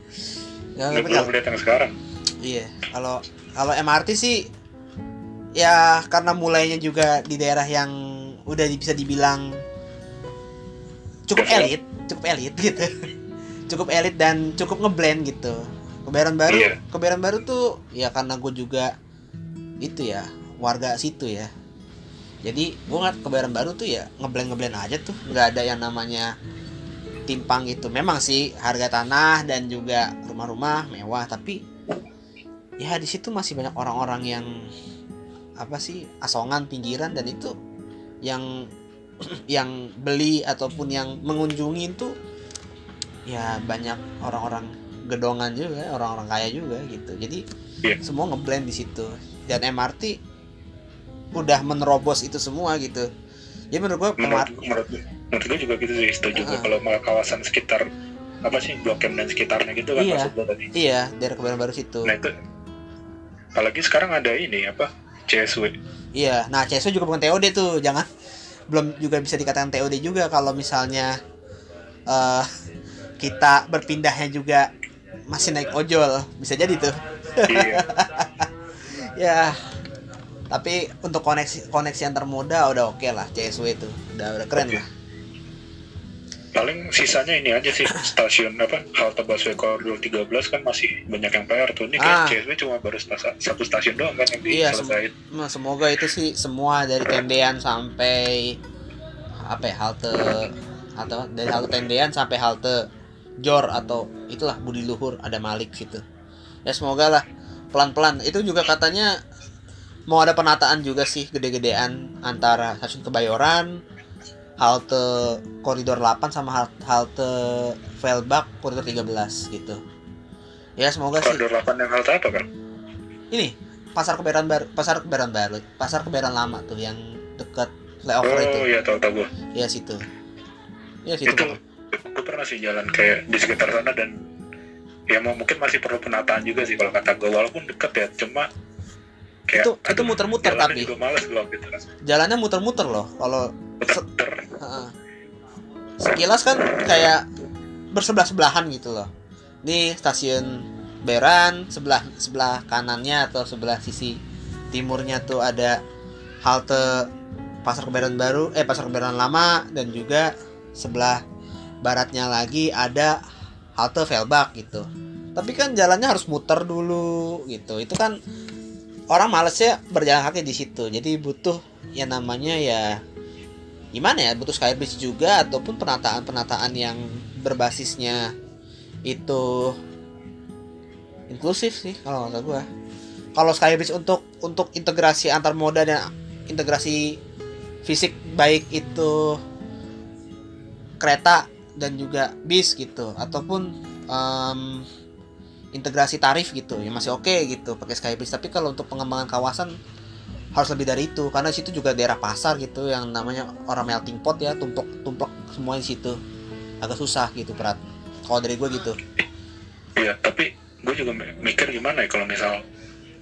Ya, lu belum yang sekarang Iya, kalau kalau MRT sih ya karena mulainya juga di daerah yang udah bisa dibilang cukup elit, cukup elit gitu. cukup elit dan cukup ngeblend gitu. Kebayoran baru, Iya. kebayoran baru tuh ya karena gue juga itu ya warga situ ya. Jadi gue ngeliat kebayoran baru tuh ya ngeblend ngeblend aja tuh, nggak ada yang namanya timpang gitu. Memang sih harga tanah dan juga rumah-rumah mewah, tapi ya di situ masih banyak orang-orang yang apa sih asongan pinggiran dan itu yang yang beli ataupun yang mengunjungi itu ya banyak orang-orang gedongan juga orang-orang kaya juga gitu jadi Iya. semua ngeblend di situ dan MRT udah menerobos itu semua gitu jadi menurut gua menurut menurut menurut gue juga gitu sih setuju Ah. kalau malah kawasan sekitar apa sih blok M dan sekitarnya gitu kan Iya. maksud tadi iya daerah kebayoran baru situ nah itu apalagi sekarang ada ini apa CSW Iya, nah CSW juga bukan TOD tuh, jangan belum juga bisa dikatakan TOD juga kalau misalnya eh kita berpindahnya juga masih naik ojol, bisa jadi tuh. iya Ya, tapi untuk koneksi koneksi antar moda udah oke lah CSW itu, udah udah keren Oke. lah. paling sisanya ini aja sih stasiun apa halte busway koridor 13 kan masih banyak yang PR tuh ini Ah. CSW cuma baru stasa- satu stasiun doang kan yang Iya, Nah, semoga itu sih semua dari tendean sampai apa ya halte atau dari halte tendean sampai halte Jor atau itulah Budi Luhur ada Malik situ. Ya semoga lah pelan-pelan. Itu juga katanya mau ada penataan juga sih gede-gedean antara stasiun Kebayoran, halte koridor 8 sama hal- halte Velbak koridor 13 gitu. Ya semoga sih. Koridor 8 yang halte apa kan ini pasar kebayoran baru pasar kebayoran baru pasar kebayoran lama tuh yang dekat flyover itu. oh iya tahu tahu gue ya situ. Ya situ itu gue pernah sih jalan kayak di sekitar sana dan ya mau mungkin masih perlu penataan juga sih kalau kata gue walaupun deket ya cuma kayak Itu- itu muter-muter tapi. juga males gue gitu. Jalannya muter-muter loh kalau muter sekilas kan kayak bersebelah sebelahan gitu loh. Ini stasiun Beran sebelah sebelah kanannya atau sebelah sisi timurnya tuh ada halte pasar kebayoran baru eh pasar kebayoran lama dan juga sebelah baratnya lagi ada halte Velbak gitu. Tapi kan jalannya harus muter dulu gitu. Itu kan orang males ya berjalan kaki di situ. Jadi butuh yang namanya ya gimana ya butuh skybridge juga ataupun penataan-penataan yang berbasisnya itu inklusif sih kalau kata gua. Kalau skybridge untuk untuk integrasi antar moda dan integrasi fisik baik itu kereta dan juga bis gitu. Ataupun em, integrasi tarif gitu ya masih oke gitu pakai skybridge tapi kalau untuk pengembangan kawasan harus lebih dari itu. Karena situ juga daerah pasar gitu yang namanya orang melting pot ya tumpuk tumpuk semua di situ. Agak susah gitu berat kalau dari gue gitu. Iya tapi gue juga mi- mikir gimana ya kalau misal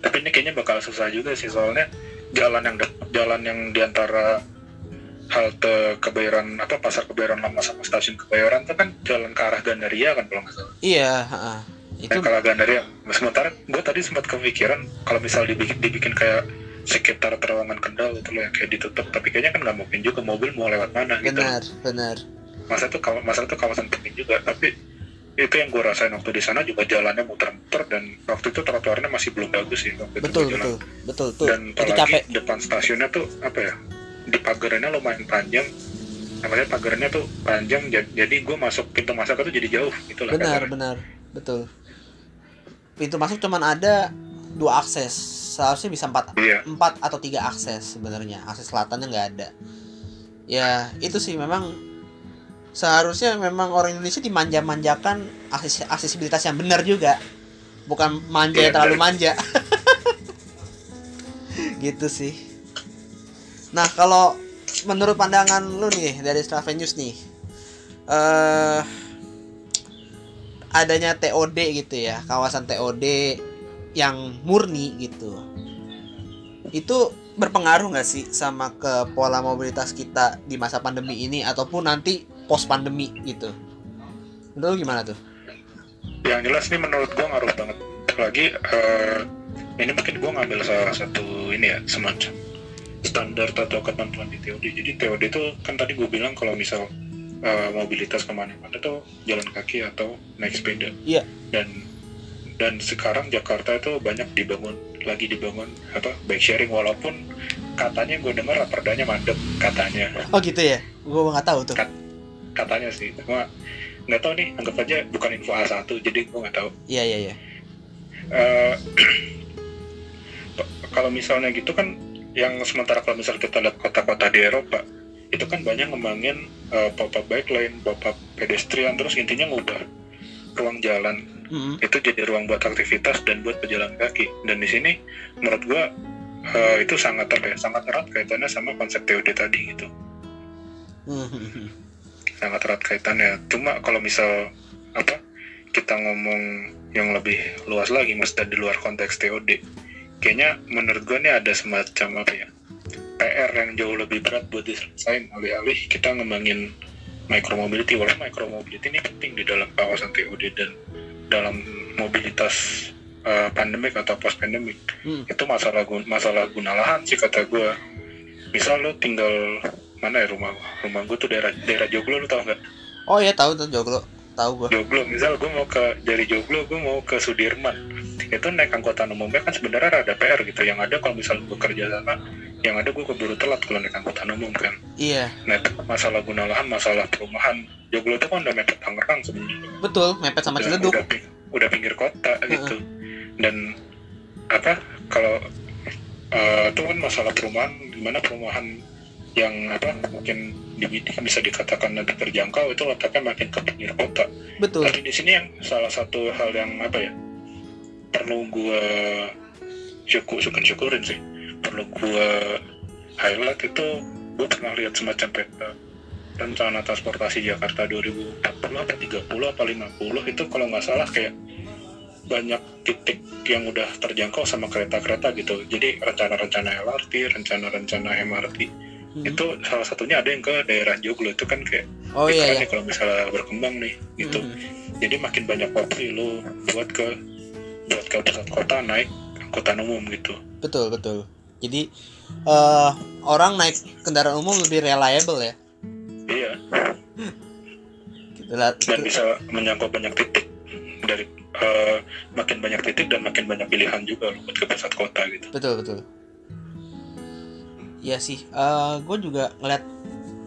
tapi ini kayaknya bakal susah juga sih soalnya jalan yang jalan yang di antara halte Kebayoran apa pasar Kebayoran lama sama stasiun Kebayoran itu kan jalan ke arah Gandaria kan kalau nggak salah. Iya heeh. itu Nah, kalau Gandaria sementara gue tadi sempat kepikiran kalau misal dibikin dibikin kayak sekitar terowongan Kendal itu loh yang kayak ditutup tapi kayaknya kan nggak mungkin juga mobil mau lewat mana gitu. Benar benar. Masa itu kawa- masa itu kawasan penting juga tapi itu yang gue rasain waktu di sana juga jalannya muter-muter dan waktu itu trotoarnya masih belum bagus sih waktu itu betul gua jalan. betul betul tuh dan itu apalagi capek. depan stasiunnya tuh apa ya di pagarnya lumayan panjang. Namanya pagarnya tuh panjang ja- jadi gue masuk pintu masuk itu jadi jauh gitu lah benar kasarnya. benar. Betul. Pintu masuk cuman ada dua akses. Seharusnya bisa empat iya. empat atau tiga akses sebenarnya. Akses selatannya nggak ada. Ya itu sih memang seharusnya memang orang Indonesia dimanja-manjakan akses aksesibilitas yang benar juga. Bukan manja yang Iya, terlalu manja. Gitu sih nah kalau menurut pandangan lu nih dari Straven nih eh adanya TOD gitu ya kawasan TOD yang murni gitu itu berpengaruh nggak sih sama ke pola mobilitas kita di masa pandemi ini ataupun nanti post pandemi gitu? Menurut lu gimana tuh? Yang jelas nih menurut gue ngaruh banget. Lagi eh, ini mungkin gue ngambil salah satu ini ya semacam standar atau ketentuan di TOD jadi TOD itu kan tadi gue bilang kalau misal eh, mobilitas ke mana-mana tuh jalan kaki atau naik sepeda. Iya. dan dan sekarang Jakarta itu banyak dibangun lagi dibangun apa bike sharing. Walaupun katanya gue dengar raperdanya mandek katanya. Oh gitu ya? Gua nggak tahu tuh. Katanya sih. Cuma nggak tahu nih anggap aja bukan info A1 jadi gue nggak tahu. Iya iya iya. Eh, kalau misalnya gitu kan yang sementara kalau misal kita lihat kota-kota di Eropa itu kan banyak ngembangin eh, pop-up bike lane, pop-up pedestrian terus intinya ngubah ruang jalan Mm-mm. itu jadi ruang buat aktivitas dan buat pejalan kaki dan di sini menurut gua eh, itu sangat apa ya, sangat erat kaitannya sama konsep TOD tadi gitu Mhm. sangat erat kaitannya cuma kalau misal apa kita ngomong yang lebih luas lagi maksudnya di luar konteks TOD kayaknya menurut gue nih ada semacam apa ya PR yang jauh lebih berat buat diselesain. Alih-alih kita ngembangin micromobility. Walaupun micromobility ini penting di dalam kawasan TOD dan dalam mobilitas uh, pandemik atau post pandemik Hmm. itu masalah gun masalah guna lahan sih kata gue misal lo tinggal mana ya rumah rumah gue tuh daerah daerah Joglo lo tau nggak? Oh iya tahu tuh joglo tahu gua. Joglo misal gue mau ke dari Joglo gue mau ke Sudirman. Itu naik angkutan umumnya kan sebenarnya ada PR gitu. Yang ada kalau misal gue kerja sana yang ada gue keburu telat kalau naik angkutan umum kan. Iya. Nah masalah guna lahan masalah perumahan. Joglo itu kan udah mepet Tangerang sebenarnya. Betul mepet sama Ciledug. udah, pi- udah pinggir kota gitu. Dan apa kalau eh, itu kan masalah perumahan. Di mana perumahan yang apa mungkin di- bisa dikatakan lebih terjangkau itu letaknya makin ke pinggir kota. Betul. Tapi di sini yang salah satu hal yang apa ya perlu gua syukur syukur syukurin sih. Perlu gua highlight itu gua pernah lihat semacam peta rencana transportasi Jakarta 2040 apa 30 apa 50 itu kalau nggak salah kayak banyak titik yang udah terjangkau sama kereta-kereta gitu. Jadi rencana-rencana LRT rencana-rencana MRT Hmm. itu salah satunya ada yang ke daerah Joglo itu kan kayak oh "Ih, iya iya. nih kalau misalnya berkembang nih gitu. Mhm. jadi makin banyak opsi lu buat ke buat ke pusat kota naik angkutan umum gitu. Betul betul. Jadi eh orang naik kendaraan umum lebih reliable ya? Iya. Gitu lah dan bisa menyangkut banyak titik dari eh, makin banyak titik dan makin banyak pilihan juga lu buat ke pusat kota gitu. Betul betul Iya sih gue juga ngeliat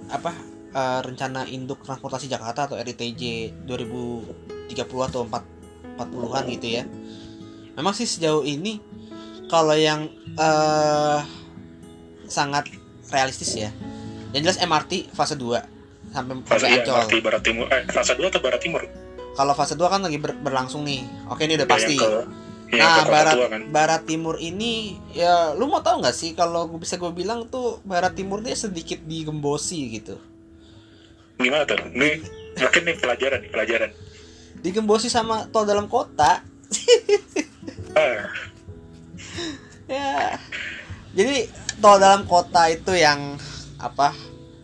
apa eh, rencana induk transportasi Jakarta atau RITJ 2030 atau 4 40-an gitu ya. Memang sih sejauh ini kalau yang eh sangat realistis ya yang jelas MRT fase 2 sampai fase iya, Ancol. MRT barat timur eh fase 2 atau barat timur? Kalau fase 2 kan lagi ber- berlangsung nih. Oke ini udah Ya, pasti. yang ke, yang Nah, barat tua kan barat timur ini ya lu mau tahu nggak sih kalau gua bisa gue bilang tuh barat timur dia sedikit digembosi gitu. gimana tuh ini mungkin nih pelajaran nih pelajaran Digembosi sama tol dalam kota. ah, Ya. Jadi tol dalam kota itu yang apa?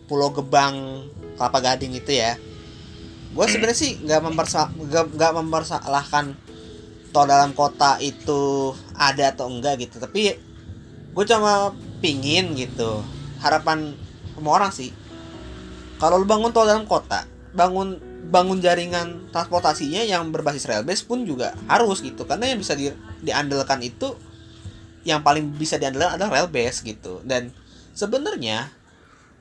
Pulau Gebang, Kelapa Gading itu ya. Gue sebenarnya sih nggak mempersa nggak mempersalahkan tol dalam kota itu ada atau enggak gitu. Tapi gue cuma pingin gitu. Harapan semua orang sih. Kalau lu bangun tol dalam kota, bangun bangun jaringan transportasinya yang berbasis rail base pun juga harus gitu karena yang bisa di, diandalkan itu yang paling bisa diandalkan adalah rail base gitu dan sebenarnya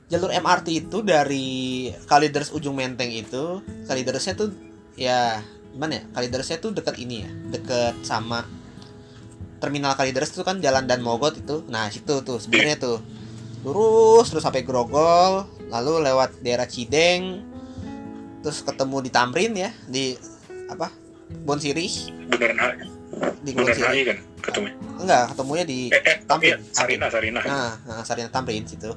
jalur MRT itu dari Kalideres ujung Menteng itu Kalideresnya tuh ya gimana ya? Kalideresnya tuh dekat ini ya dekat sama terminal Kalideres itu kan jalan dan Mogot itu. Nah situ tuh sebenarnya tuh. Lurus terus sampai Grogol lalu lewat daerah Cideng terus ketemu di Tamrin ya di apa Bon Sirih bundaran HI di Bon Sirih kan ketemu enggak ketemunya di eh eh Tamrin, ya Sarina Sarina. Nah, nah Sarina Tamrin situ.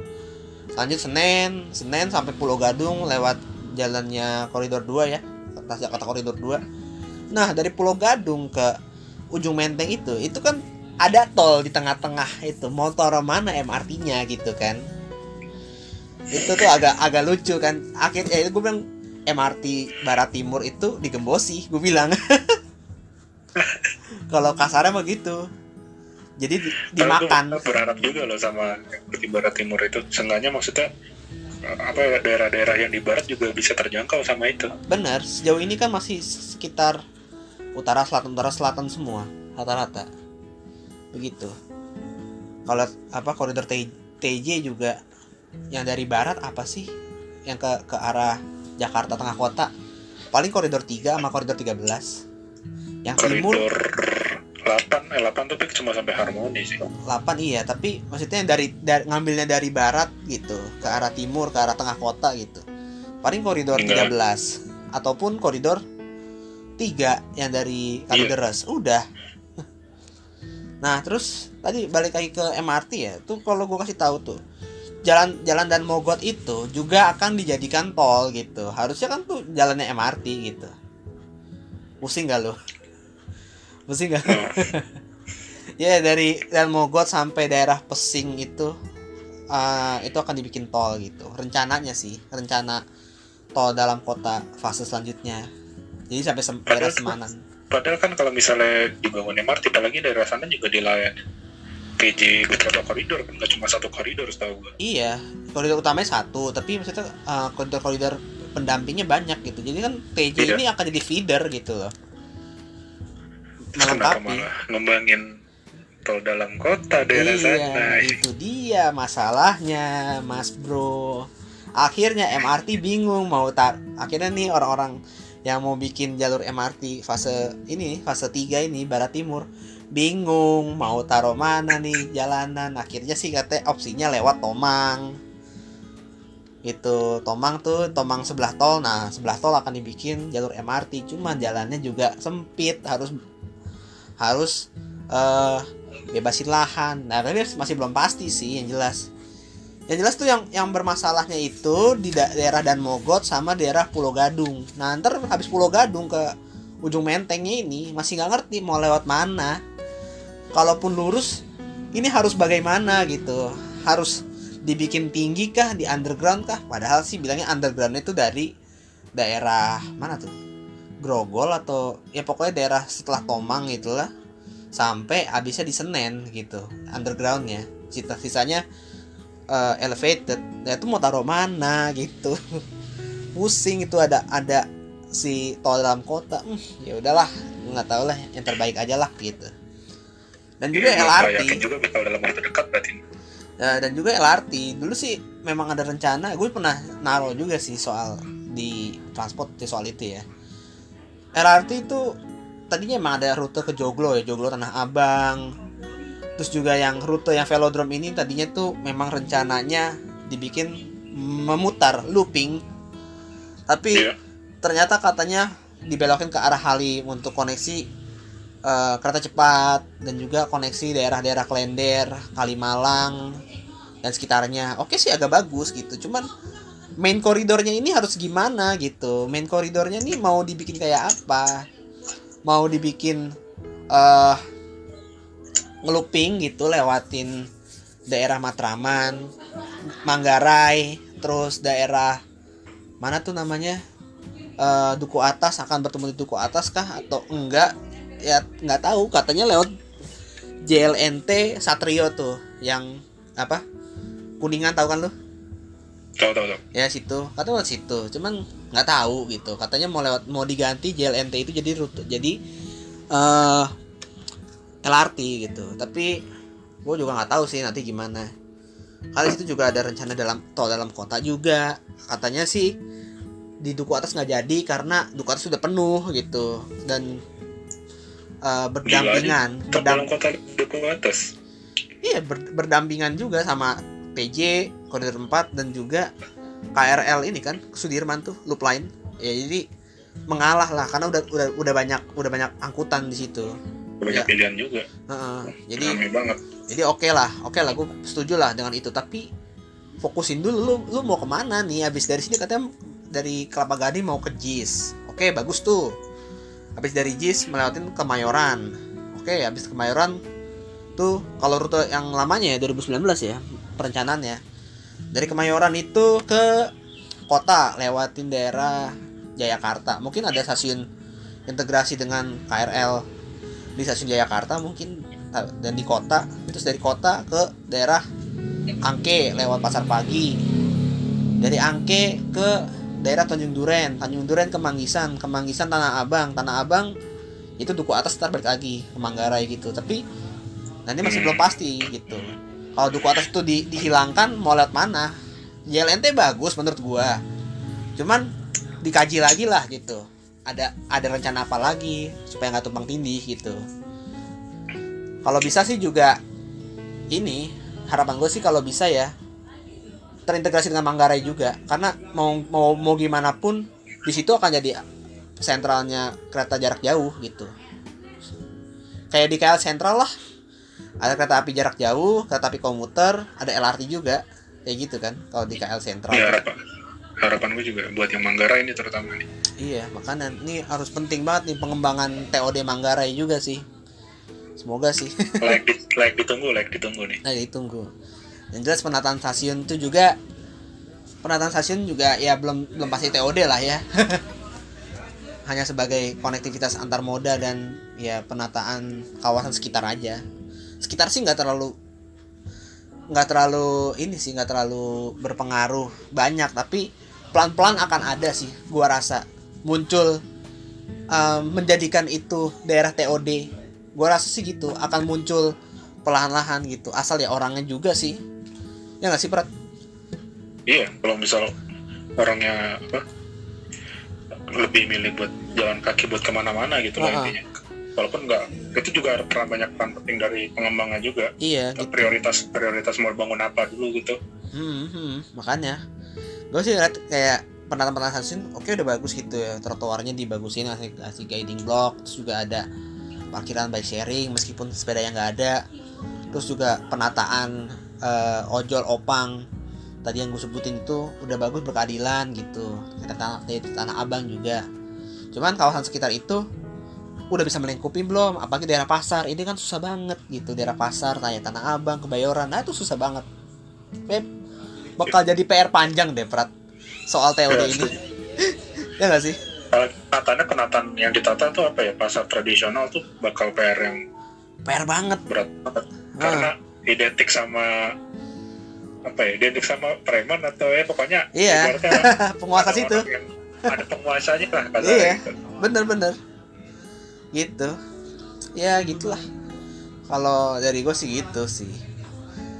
Lanjut Senen, Senen sampai Pulau Gadung lewat jalannya koridor 2 ya. Jakarta koridor 2. Nah, dari Pulau Gadung ke ujung Menteng itu, itu kan ada tol di tengah-tengah itu. Motor mana MRT-nya gitu kan. Itu tuh agak agak lucu kan. Akhirnya itu gue bilang MRT Barat Timur itu digembosi, gue bilang. Kalau kasarnya mah gitu. Jadi di- dimakan. berharap juga loh sama di barat timur itu seenggaknya maksudnya eh, apa daerah-daerah yang di barat juga bisa terjangkau sama itu Benar, sejauh ini kan masih sekitar utara selatan utara selatan semua rata-rata. Begitu. Kalau apa koridor TJ juga yang dari barat apa sih? Yang ke ke arah Jakarta tengah kota. Paling koridor 3 sama koridor 13. Yang timur koridor 8 eh 8 tapi cuma sampai harmoni sih 8 iya, tapi maksudnya dari, dari ngambilnya dari barat gitu ke arah timur, ke arah tengah kota gitu. Paling koridor Enggak. 13 ataupun koridor 3 yang dari Kalideres. Udah. Nah, terus tadi balik lagi ke MRT ya. Tuh kalau gua kasih tahu tuh jalan jalan dan Mogot itu juga akan dijadikan tol gitu. Harusnya kan tuh jalannya MRT gitu. Pusing gak lo? Pusing gak? ya dari dan Mogot sampai daerah Pesing itu eh, itu akan dibikin tol gitu. Rencananya sih, rencana tol dalam kota fase selanjutnya. Jadi sampai sem- daerah Semanan. padahal kan kalau misalnya dibangun MRT apalagi daerah sana juga dilayani PJ beberapa koridor kan nggak cuma satu koridor setahu gua Iya, koridor utamanya satu, tapi maksudnya eh, koridor-koridor pendampingnya banyak gitu jadi kan TJ Iya. ini akan jadi feeder gitu loh Kenapa melengkapi malah ngembangin tol dalam kota daerah sana iya itu dia masalahnya mas bro. Akhirnya MRT bingung mau tar akhirnya nih orang-orang yang mau bikin jalur MRT fase ini fase 3 ini barat timur bingung mau taruh mana nih jalanan. Akhirnya sih katanya opsinya lewat Tomang. Itu Tomang tuh Tomang sebelah tol. Nah sebelah tol akan dibikin jalur MRT cuman jalannya juga sempit harus harus eh bebasin lahan. Nah tapi masih belum pasti sih yang jelas. Yang jelas tuh yang yang bermasalahnya itu di da- daerah Dan Mogot sama daerah Pulau Gadung. Nah ntar habis Pulau Gadung ke ujung mentengnya ini masih nggak ngerti mau lewat mana. Kalaupun lurus ini harus bagaimana gitu? Harus dibikin tinggi kah di underground kah? Padahal sih bilangnya underground itu dari daerah mana tuh Grogol atau ya pokoknya daerah setelah Tomang itulah sampai habisnya di Senen gitu undergroundnya. Sisa sisanya eh, elevated. Ya itu mau taruh mana gitu. Pusing itu ada ada si tol dalam kota. Hmm, ya udahlah nggak tahu lah yang terbaik aja lah gitu. Dan juga Iya, LRT nggak yakin juga dalam waktu dekat berarti. Ya, dan juga LRT dulu sih memang ada rencana gue pernah naro juga sih soal di transport soal itu ya LRT itu tadinya emang ada rute ke Joglo ya Joglo Tanah Abang terus juga yang rute yang velodrome ini tadinya tuh memang rencananya dibikin memutar looping tapi Iya. ternyata katanya dibelokin ke arah Halim untuk koneksi eh, kereta cepat dan juga koneksi daerah-daerah Klender, Kalimalang dan sekitarnya. Oke sih agak bagus gitu, cuman main koridornya ini harus gimana gitu. Main koridornya ini mau dibikin kayak apa? Mau dibikin eh ngeluping gitu lewatin daerah Matraman, Manggarai, terus daerah mana tuh namanya? eh, duku atas akan bertemu di duku atas kah atau enggak ya nggak tahu katanya lewat JLNT Satrio tuh yang apa kuningan tahu kan lu tahu tahu tahu. Ya situ. Katanya lewat situ. Cuman nggak tahu gitu. Katanya mau lewat mau diganti JLNT itu jadi rute jadi eh LRT gitu. Tapi gue juga nggak tahu sih nanti gimana. Kali situ juga ada rencana dalam tol dalam kota juga. Katanya sih di duku atas nggak jadi karena duku atas sudah penuh gitu. Dan eh, berdampingan Tol berdam- dalam kota duku atas. Iya ber- berdampingan juga sama PJ koridor 4 dan juga KRL ini kan Sudirman tuh loop line. Ya jadi mengalah lah karena udah udah udah banyak udah banyak angkutan di situ. banyak Iya. pilihan juga Heeh. jadi rame banget jadi oke lah oke lah gue setuju lah dengan itu tapi fokusin dulu lu lu mau ke mana nih habis dari sini katanya dari Kelapa Gading mau ke JIS oke bagus tuh habis dari JIS melewatin Kemayoran oke habis Kemayoran tuh kalau rute yang lamanya ya 2019 ya perencanaannya dari Kemayoran itu ke kota lewatin daerah Jayakarta. Mungkin ada stasiun integrasi dengan KRL di stasiun Jayakarta mungkin dan di kota. Terus dari kota ke daerah Angke lewat pasar pagi. Dari Angke ke daerah Tanjung Duren. Tanjung Duren ke Manggisan. Ke Manggisan Tanah Abang. Tanah Abang itu duku atas ntar balik lagi ke Manggarai gitu. Tapi nanti masih belum pasti gitu kalau duku atas itu di- dihilangkan mau lewat mana JLNT bagus menurut gua. Cuman dikaji lagi lah gitu. Ada ada rencana apa lagi supaya nggak tumpang tindih gitu. Kalau bisa sih juga ini harapan gue sih kalau bisa ya terintegrasi dengan Manggarai juga. Karena mau mau mau gimana pun di situ akan jadi sentralnya kereta jarak jauh gitu. Kayak di KL Sentral lah ada kereta api jarak jauh kereta api komuter ada LRT juga kayak gitu kan kalau di KL Sentral ya harapan harapan gue juga buat yang Manggarai ini terutama nih Iya, makanya ini harus penting banget nih pengembangan TOD Manggarai juga sih. Semoga sih. like, di, like ditunggu like ditunggu nih nah, ditunggu. Yang jelas penataan stasiun itu juga penataan stasiun juga ya belum belum pasti TOD lah ya. Hanya sebagai konektivitas antar moda dan ya penataan kawasan sekitar aja. Sekitar sih nggak terlalu nggak terlalu ini sih nggak terlalu berpengaruh banyak tapi pelan-pelan akan ada sih gua rasa muncul um, menjadikan itu daerah TOD gua rasa sih gitu akan muncul perlahan-lahan gitu asal ya orangnya juga sih ya nggak sih Prat? iya kalau misal orangnya apa lebih milih buat jalan kaki buat ke mana-mana gitu lah Ah. intinya walaupun nggak itu juga ada peran banyak peran penting dari pengembangnya juga. Iya gitu. prioritas prioritas mau bangun apa dulu gitu. Hmm, hmm, makanya. Gue sih ngeliat kayak penataan penataan oke udah bagus gitu ya. Trotoarnya dibagusin kasih kasih guiding block terus juga ada parkiran bike sharing meskipun sepeda yang nggak ada. Terus juga penataan eh, ojol opang tadi yang gue sebutin itu udah bagus berkeadilan gitu. Kita tanah di tanah abang juga. Cuman kawasan sekitar itu udah bisa melingkupi belum? Apalagi daerah pasar. Ini kan susah banget gitu. Daerah pasar kayak tanah abang kebayoran. Nah itu susah banget. Beb, bakal jadi PR panjang deh Prat. Soal TOD Ya, ini. ya nggak sih? Penataannya penataan yang ditata tuh apa ya? Pasar tradisional tuh bakal PR yang PR banget. berat banget. Ah. karena identik sama apa ya identik sama preman atau ya pokoknya Iya. penguasa situ. yang ada penguasanya lah Iya. gitu. bener-bener gitu. Ya gitulah. Kalau dari gue sih gitu sih.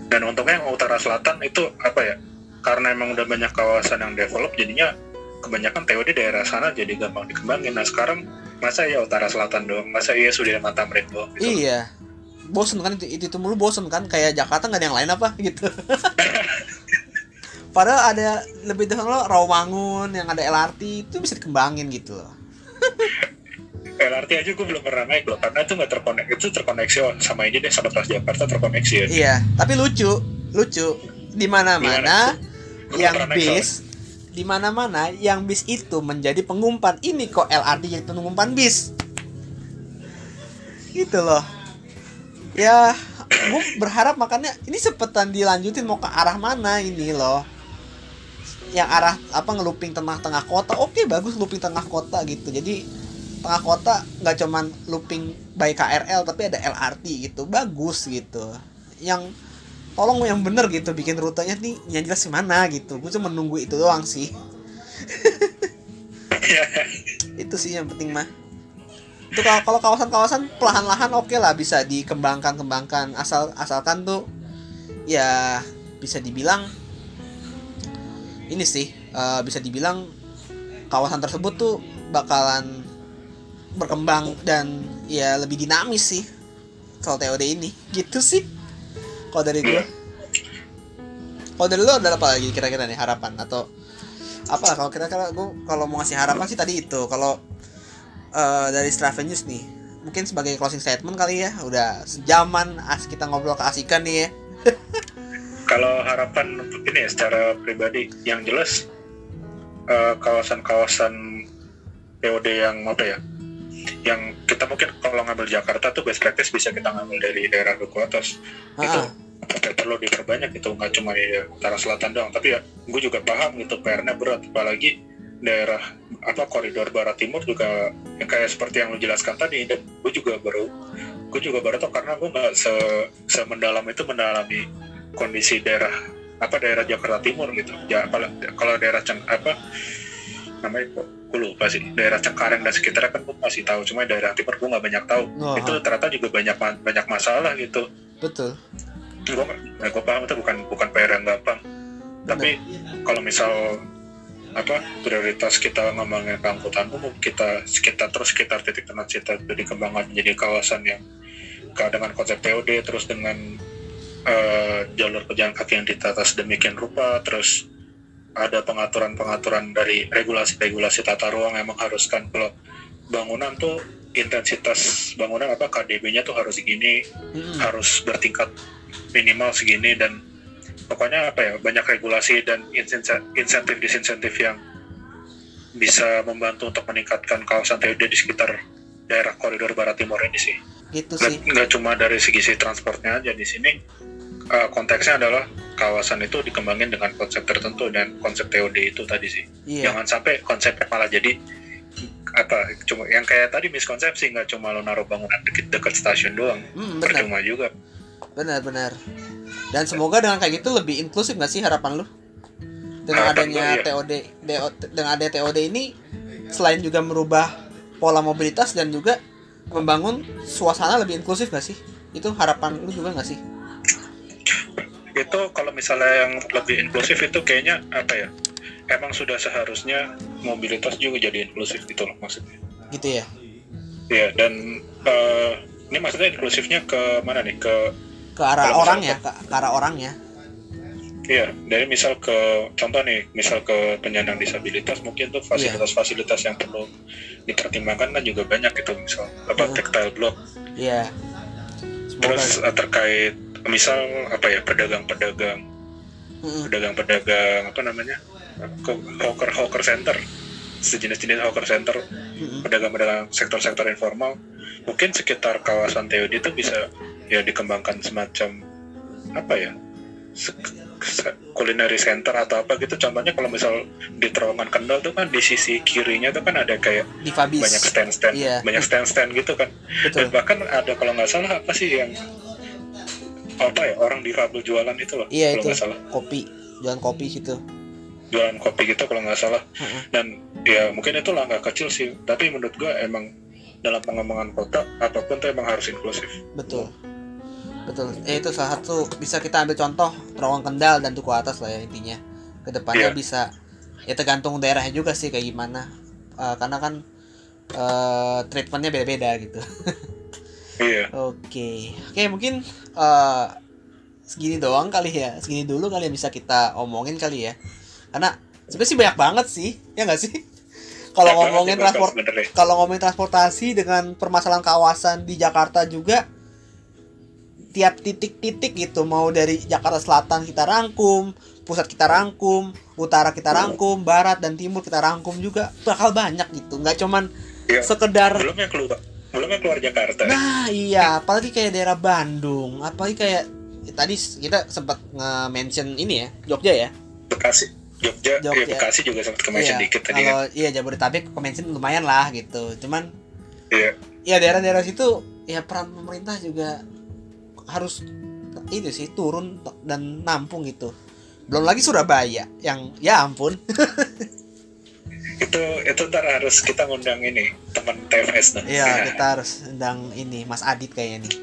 Dan untungnya yang utara selatan itu apa ya? Karena emang udah banyak kawasan yang develop jadinya kebanyakan TOD daerah sana jadi gampang dikembangin. Nah sekarang masa ya utara selatan doang? Masa iya sudah mata tamrin doang gitu. iya. Bosen kan itu, itu, itu mulu bosen kan? Kayak Jakarta nggak ada yang lain apa? Gitu. Padahal ada lebih dahulu Rawamangun yang ada LRT itu bisa dikembangin gitu loh LRT aja gue belum pernah naik loh karena itu nggak terkoneksi itu terkoneksi on sama ini deh sama Transjakarta terkoneksi ya iya tapi lucu lucu. Di mana-mana yang bis di mana-mana yang bis itu menjadi pengumpan. Ini kok LRT jadi pengumpan bis? Gitu loh. Ya gue berharap makanya ini sepetan dilanjutin mau ke arah mana ini loh. Yang arah apa ngeluping tengah-tengah kota. Oke bagus looping tengah kota gitu. Jadi tengah kota nggak cuman looping by KRL tapi ada LRT gitu. Bagus gitu. Yang tolong yang bener gitu bikin rutenya nih yang jelas mana gitu. Gue cuma nunggu itu doang sih. Itu sih yang penting mah. Itu kalau kalau kawasan-kawasan perlahan-lahan oke lah bisa dikembangkan kembangkan asal asalkan tuh ya bisa dibilang ini sih eh, bisa dibilang kawasan tersebut tuh bakalan berkembang dan ya lebih dinamis sih soal TOD ini. Gitu sih. Kalau dari gue kalau dari lo ada apa lagi kira-kira nih harapan? Atau apa kalau kira-kira gue kalau mau ngasih harapan sih tadi itu. Kalau eh, dari Straven News nih mungkin sebagai closing statement kali ya. Udah sejaman as kita ngobrol keasikan nih ya. Kalau harapan untuk ini ya secara pribadi yang jelas eh, kawasan-kawasan POD yang apa ya yang kita mungkin kalau ngambil Jakarta tuh best practice bisa kita ngambil dari daerah Duku Atas itu Ah, apa, perlu diperbanyak itu nggak cuma di utara selatan doang. Tapi ya gue juga paham gitu PR-nya berat. Apalagi daerah apa koridor barat timur juga yang kayak seperti yang lu jelaskan tadi dan gue juga baru gue juga baru tau karena gue nggak se semendalam itu mendalami kondisi daerah apa daerah Jakarta Timur gitu. Ya apalagi kalau daerah Ceng apa namanya gue lupa sih. Daerah Cengkareng dan sekitarnya kan gue masih tahu. Cuma daerah timur gue nggak banyak tahu. Oh, itu ternyata juga banyak banyak masalah gitu. Betul. Gue nah, gue paham itu bukan bukan PR yang gampang. Tapi kalau misal apa prioritas kita ngembangin angkutan umum kita kita terus sekitar titik tengah kita itu dikembangkan menjadi kawasan yang dengan konsep TOD terus dengan eh, jalur pejalan kaki yang ditata sedemikian rupa terus ada pengaturan-pengaturan dari regulasi-regulasi tata ruang yang mengharuskan kalau bangunan tuh intensitas bangunan apa KDB-nya tuh harus segini Mm-mm. harus bertingkat minimal segini dan pokoknya apa ya banyak regulasi dan insen- insentif disinsentif yang bisa membantu untuk meningkatkan kawasan TOD di sekitar daerah koridor barat timur ini sih gitu nggak sih nggak cuma dari segi si transportnya aja di sini eh, konteksnya adalah kawasan itu dikembangin dengan konsep tertentu dan konsep TOD itu tadi sih. Iya. Jangan sampai konsepnya malah jadi apa cuma yang kayak tadi miskonsepsi nggak cuma lo naruh bangunan deket dekat stasiun doang. Hmm, percuma juga. Benar benar. Dan semoga dengan kayak gitu lebih inklusif nggak sih harapan lu? Dengan Harapan adanya iya. TOD DO dengan adanya TOD ini selain juga merubah pola mobilitas dan juga membangun suasana lebih inklusif gak sih? Itu harapan lu juga gak sih itu kalau misalnya yang lebih inklusif itu kayaknya apa ya? Emang sudah seharusnya mobilitas juga jadi inklusif gitu loh maksudnya. Gitu ya? Ya dan eh, ini maksudnya inklusifnya ke mana nih? Ke ke arah orang ya? Ke, ke arah orang ya? Iya, dari misal ke contoh nih, misal ke penyandang disabilitas mungkin tuh fasilitas-fasilitas yang perlu dipertimbangkan kan juga banyak gitu, misal apa Hmm. tactile block, iya. Terus eh, terkait misal apa ya pedagang-pedagang, Mm-mm. pedagang-pedagang apa namanya, hawker hawker center, sejenis-jenis hawker center, Mm-mm. pedagang-pedagang sektor-sektor informal, mungkin sekitar kawasan TOD itu bisa ya dikembangkan semacam apa ya culinary center atau apa gitu. Contohnya kalau misal di terowongan Kendal tuh kan di sisi kirinya tuh kan ada kayak banyak stand-stand Iya. banyak stand-stand gitu kan. Dan betul bahkan ada kalau nggak salah apa sih yang apa ya orang difabel jualan itu loh iya kalau itu. nggak salah. Kopi jualan kopi situ. Jualan kopi gitu kalau nggak salah. Dan ya mungkin itu langkah kecil sih. Tapi menurut gua emang dalam pengembangan kota apa pun tuh emang harus inklusif. Betul. Betul. Eh, itu salah satu bisa kita ambil contoh terowongan Kendal dan Duku Atas lah ya intinya. Ke depannya Iya. bisa ya tergantung daerahnya juga sih kayak gimana. Eh, karena kan eh, treatmentnya beda-beda gitu iya Oke, oke mungkin eh segini doang kali ya, segini dulu kali yang bisa kita omongin kali ya. Karena sebenarnya sih banyak banget sih, ya nggak sih? Kalau ngomongin transport, kalau ngomongin transportasi dengan permasalahan kawasan di Jakarta juga tiap titik-titik gitu mau dari Jakarta Selatan kita rangkum, pusat kita rangkum, utara kita rangkum, barat dan timur kita rangkum juga bakal banyak gitu. Nggak cuman Iya. sekedar belum yang keluar belum yang keluar Jakarta Nah iya, apalagi kayak daerah Bandung, apalagi kayak ya, tadi kita sempat nge-mention ini ya, Jogja ya. Bekasi Jogja, Jogja. ya Bekasi juga sempat kemention iya, dikit tadi kan kalau iya Jabodetabek ke-mention lumayan lah gitu. Cuman iya ya daerah-daerah situ ya peran pemerintah juga harus itu sih turun dan nampung gitu. Belum lagi Surabaya yang ya ampun. itu itu ntar harus kita ngundang ini teman TFS tuh Iya, kita harus undang ini Mas Adit kayaknya nih.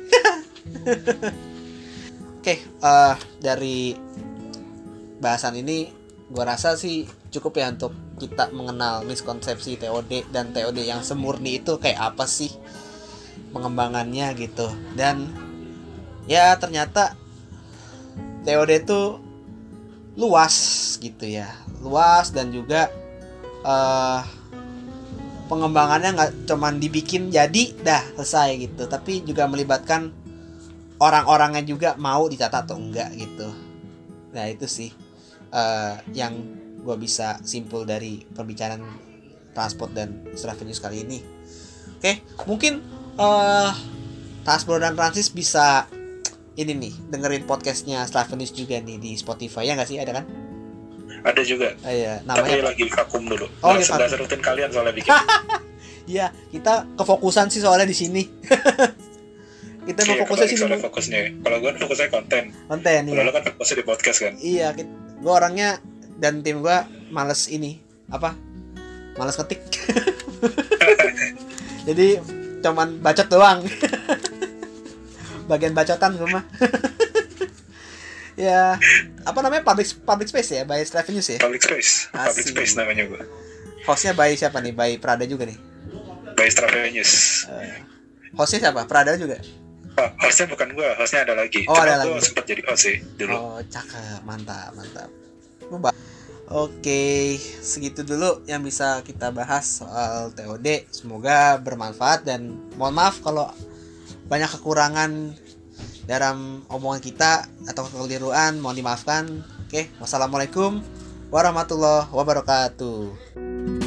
Oke, eh, dari bahasan ini gua rasa sih cukup ya untuk kita mengenal miskonsepsi TOD dan TOD yang semurni itu kayak apa sih pengembangannya gitu. Dan ya ternyata TOD itu luas gitu ya. Luas dan juga eh pengembangannya nggak cuman dibikin jadi dah selesai gitu. Tapi juga melibatkan orang-orangnya juga mau ditata atau enggak gitu. Nah itu sih eh, yang gue bisa simpul dari perbicaraan transport dan Straven News kali ini. Oke mungkin eh Tasbro dan Francis bisa ini nih dengerin podcastnya Straven News juga nih di Spotify ya nggak sih? Ada kan ada juga Ah, iya, tapi namanya lagi vakum dulu Oh, lagi nggak vakum. serutin kalian soalnya bikin Iya, kita kefokusan sih soalnya di sini. kita mau Iya, fokusnya sih soalnya fokusnya kalau gue fokusnya konten konten kalau ya. lo kan fokusnya di podcast kan Iya, gue orangnya dan tim gue males ini apa? Males ketik. Jadi cuman bacot doang. Bagian bacotan gue mah. Ya, apa namanya public public space ya, by Straven News ya. public space public Asik. space namanya gue Hostnya by siapa nih? By Prada juga nih. by Stravenius Eh, hostnya siapa? Prada juga. oh, hostnya bukan gue hostnya ada lagi Oh, Cuma ada lagi. sempat jadi host sih dulu Oh, cakep, mantap, mantap. Mbak. Oke, segitu dulu yang bisa kita bahas soal TOD. Semoga bermanfaat dan mohon maaf kalau banyak kekurangan dalam omongan kita atau kekeliruan, mohon dimaafkan. Oke, wassalamualaikum warahmatullahi wabarakatuh.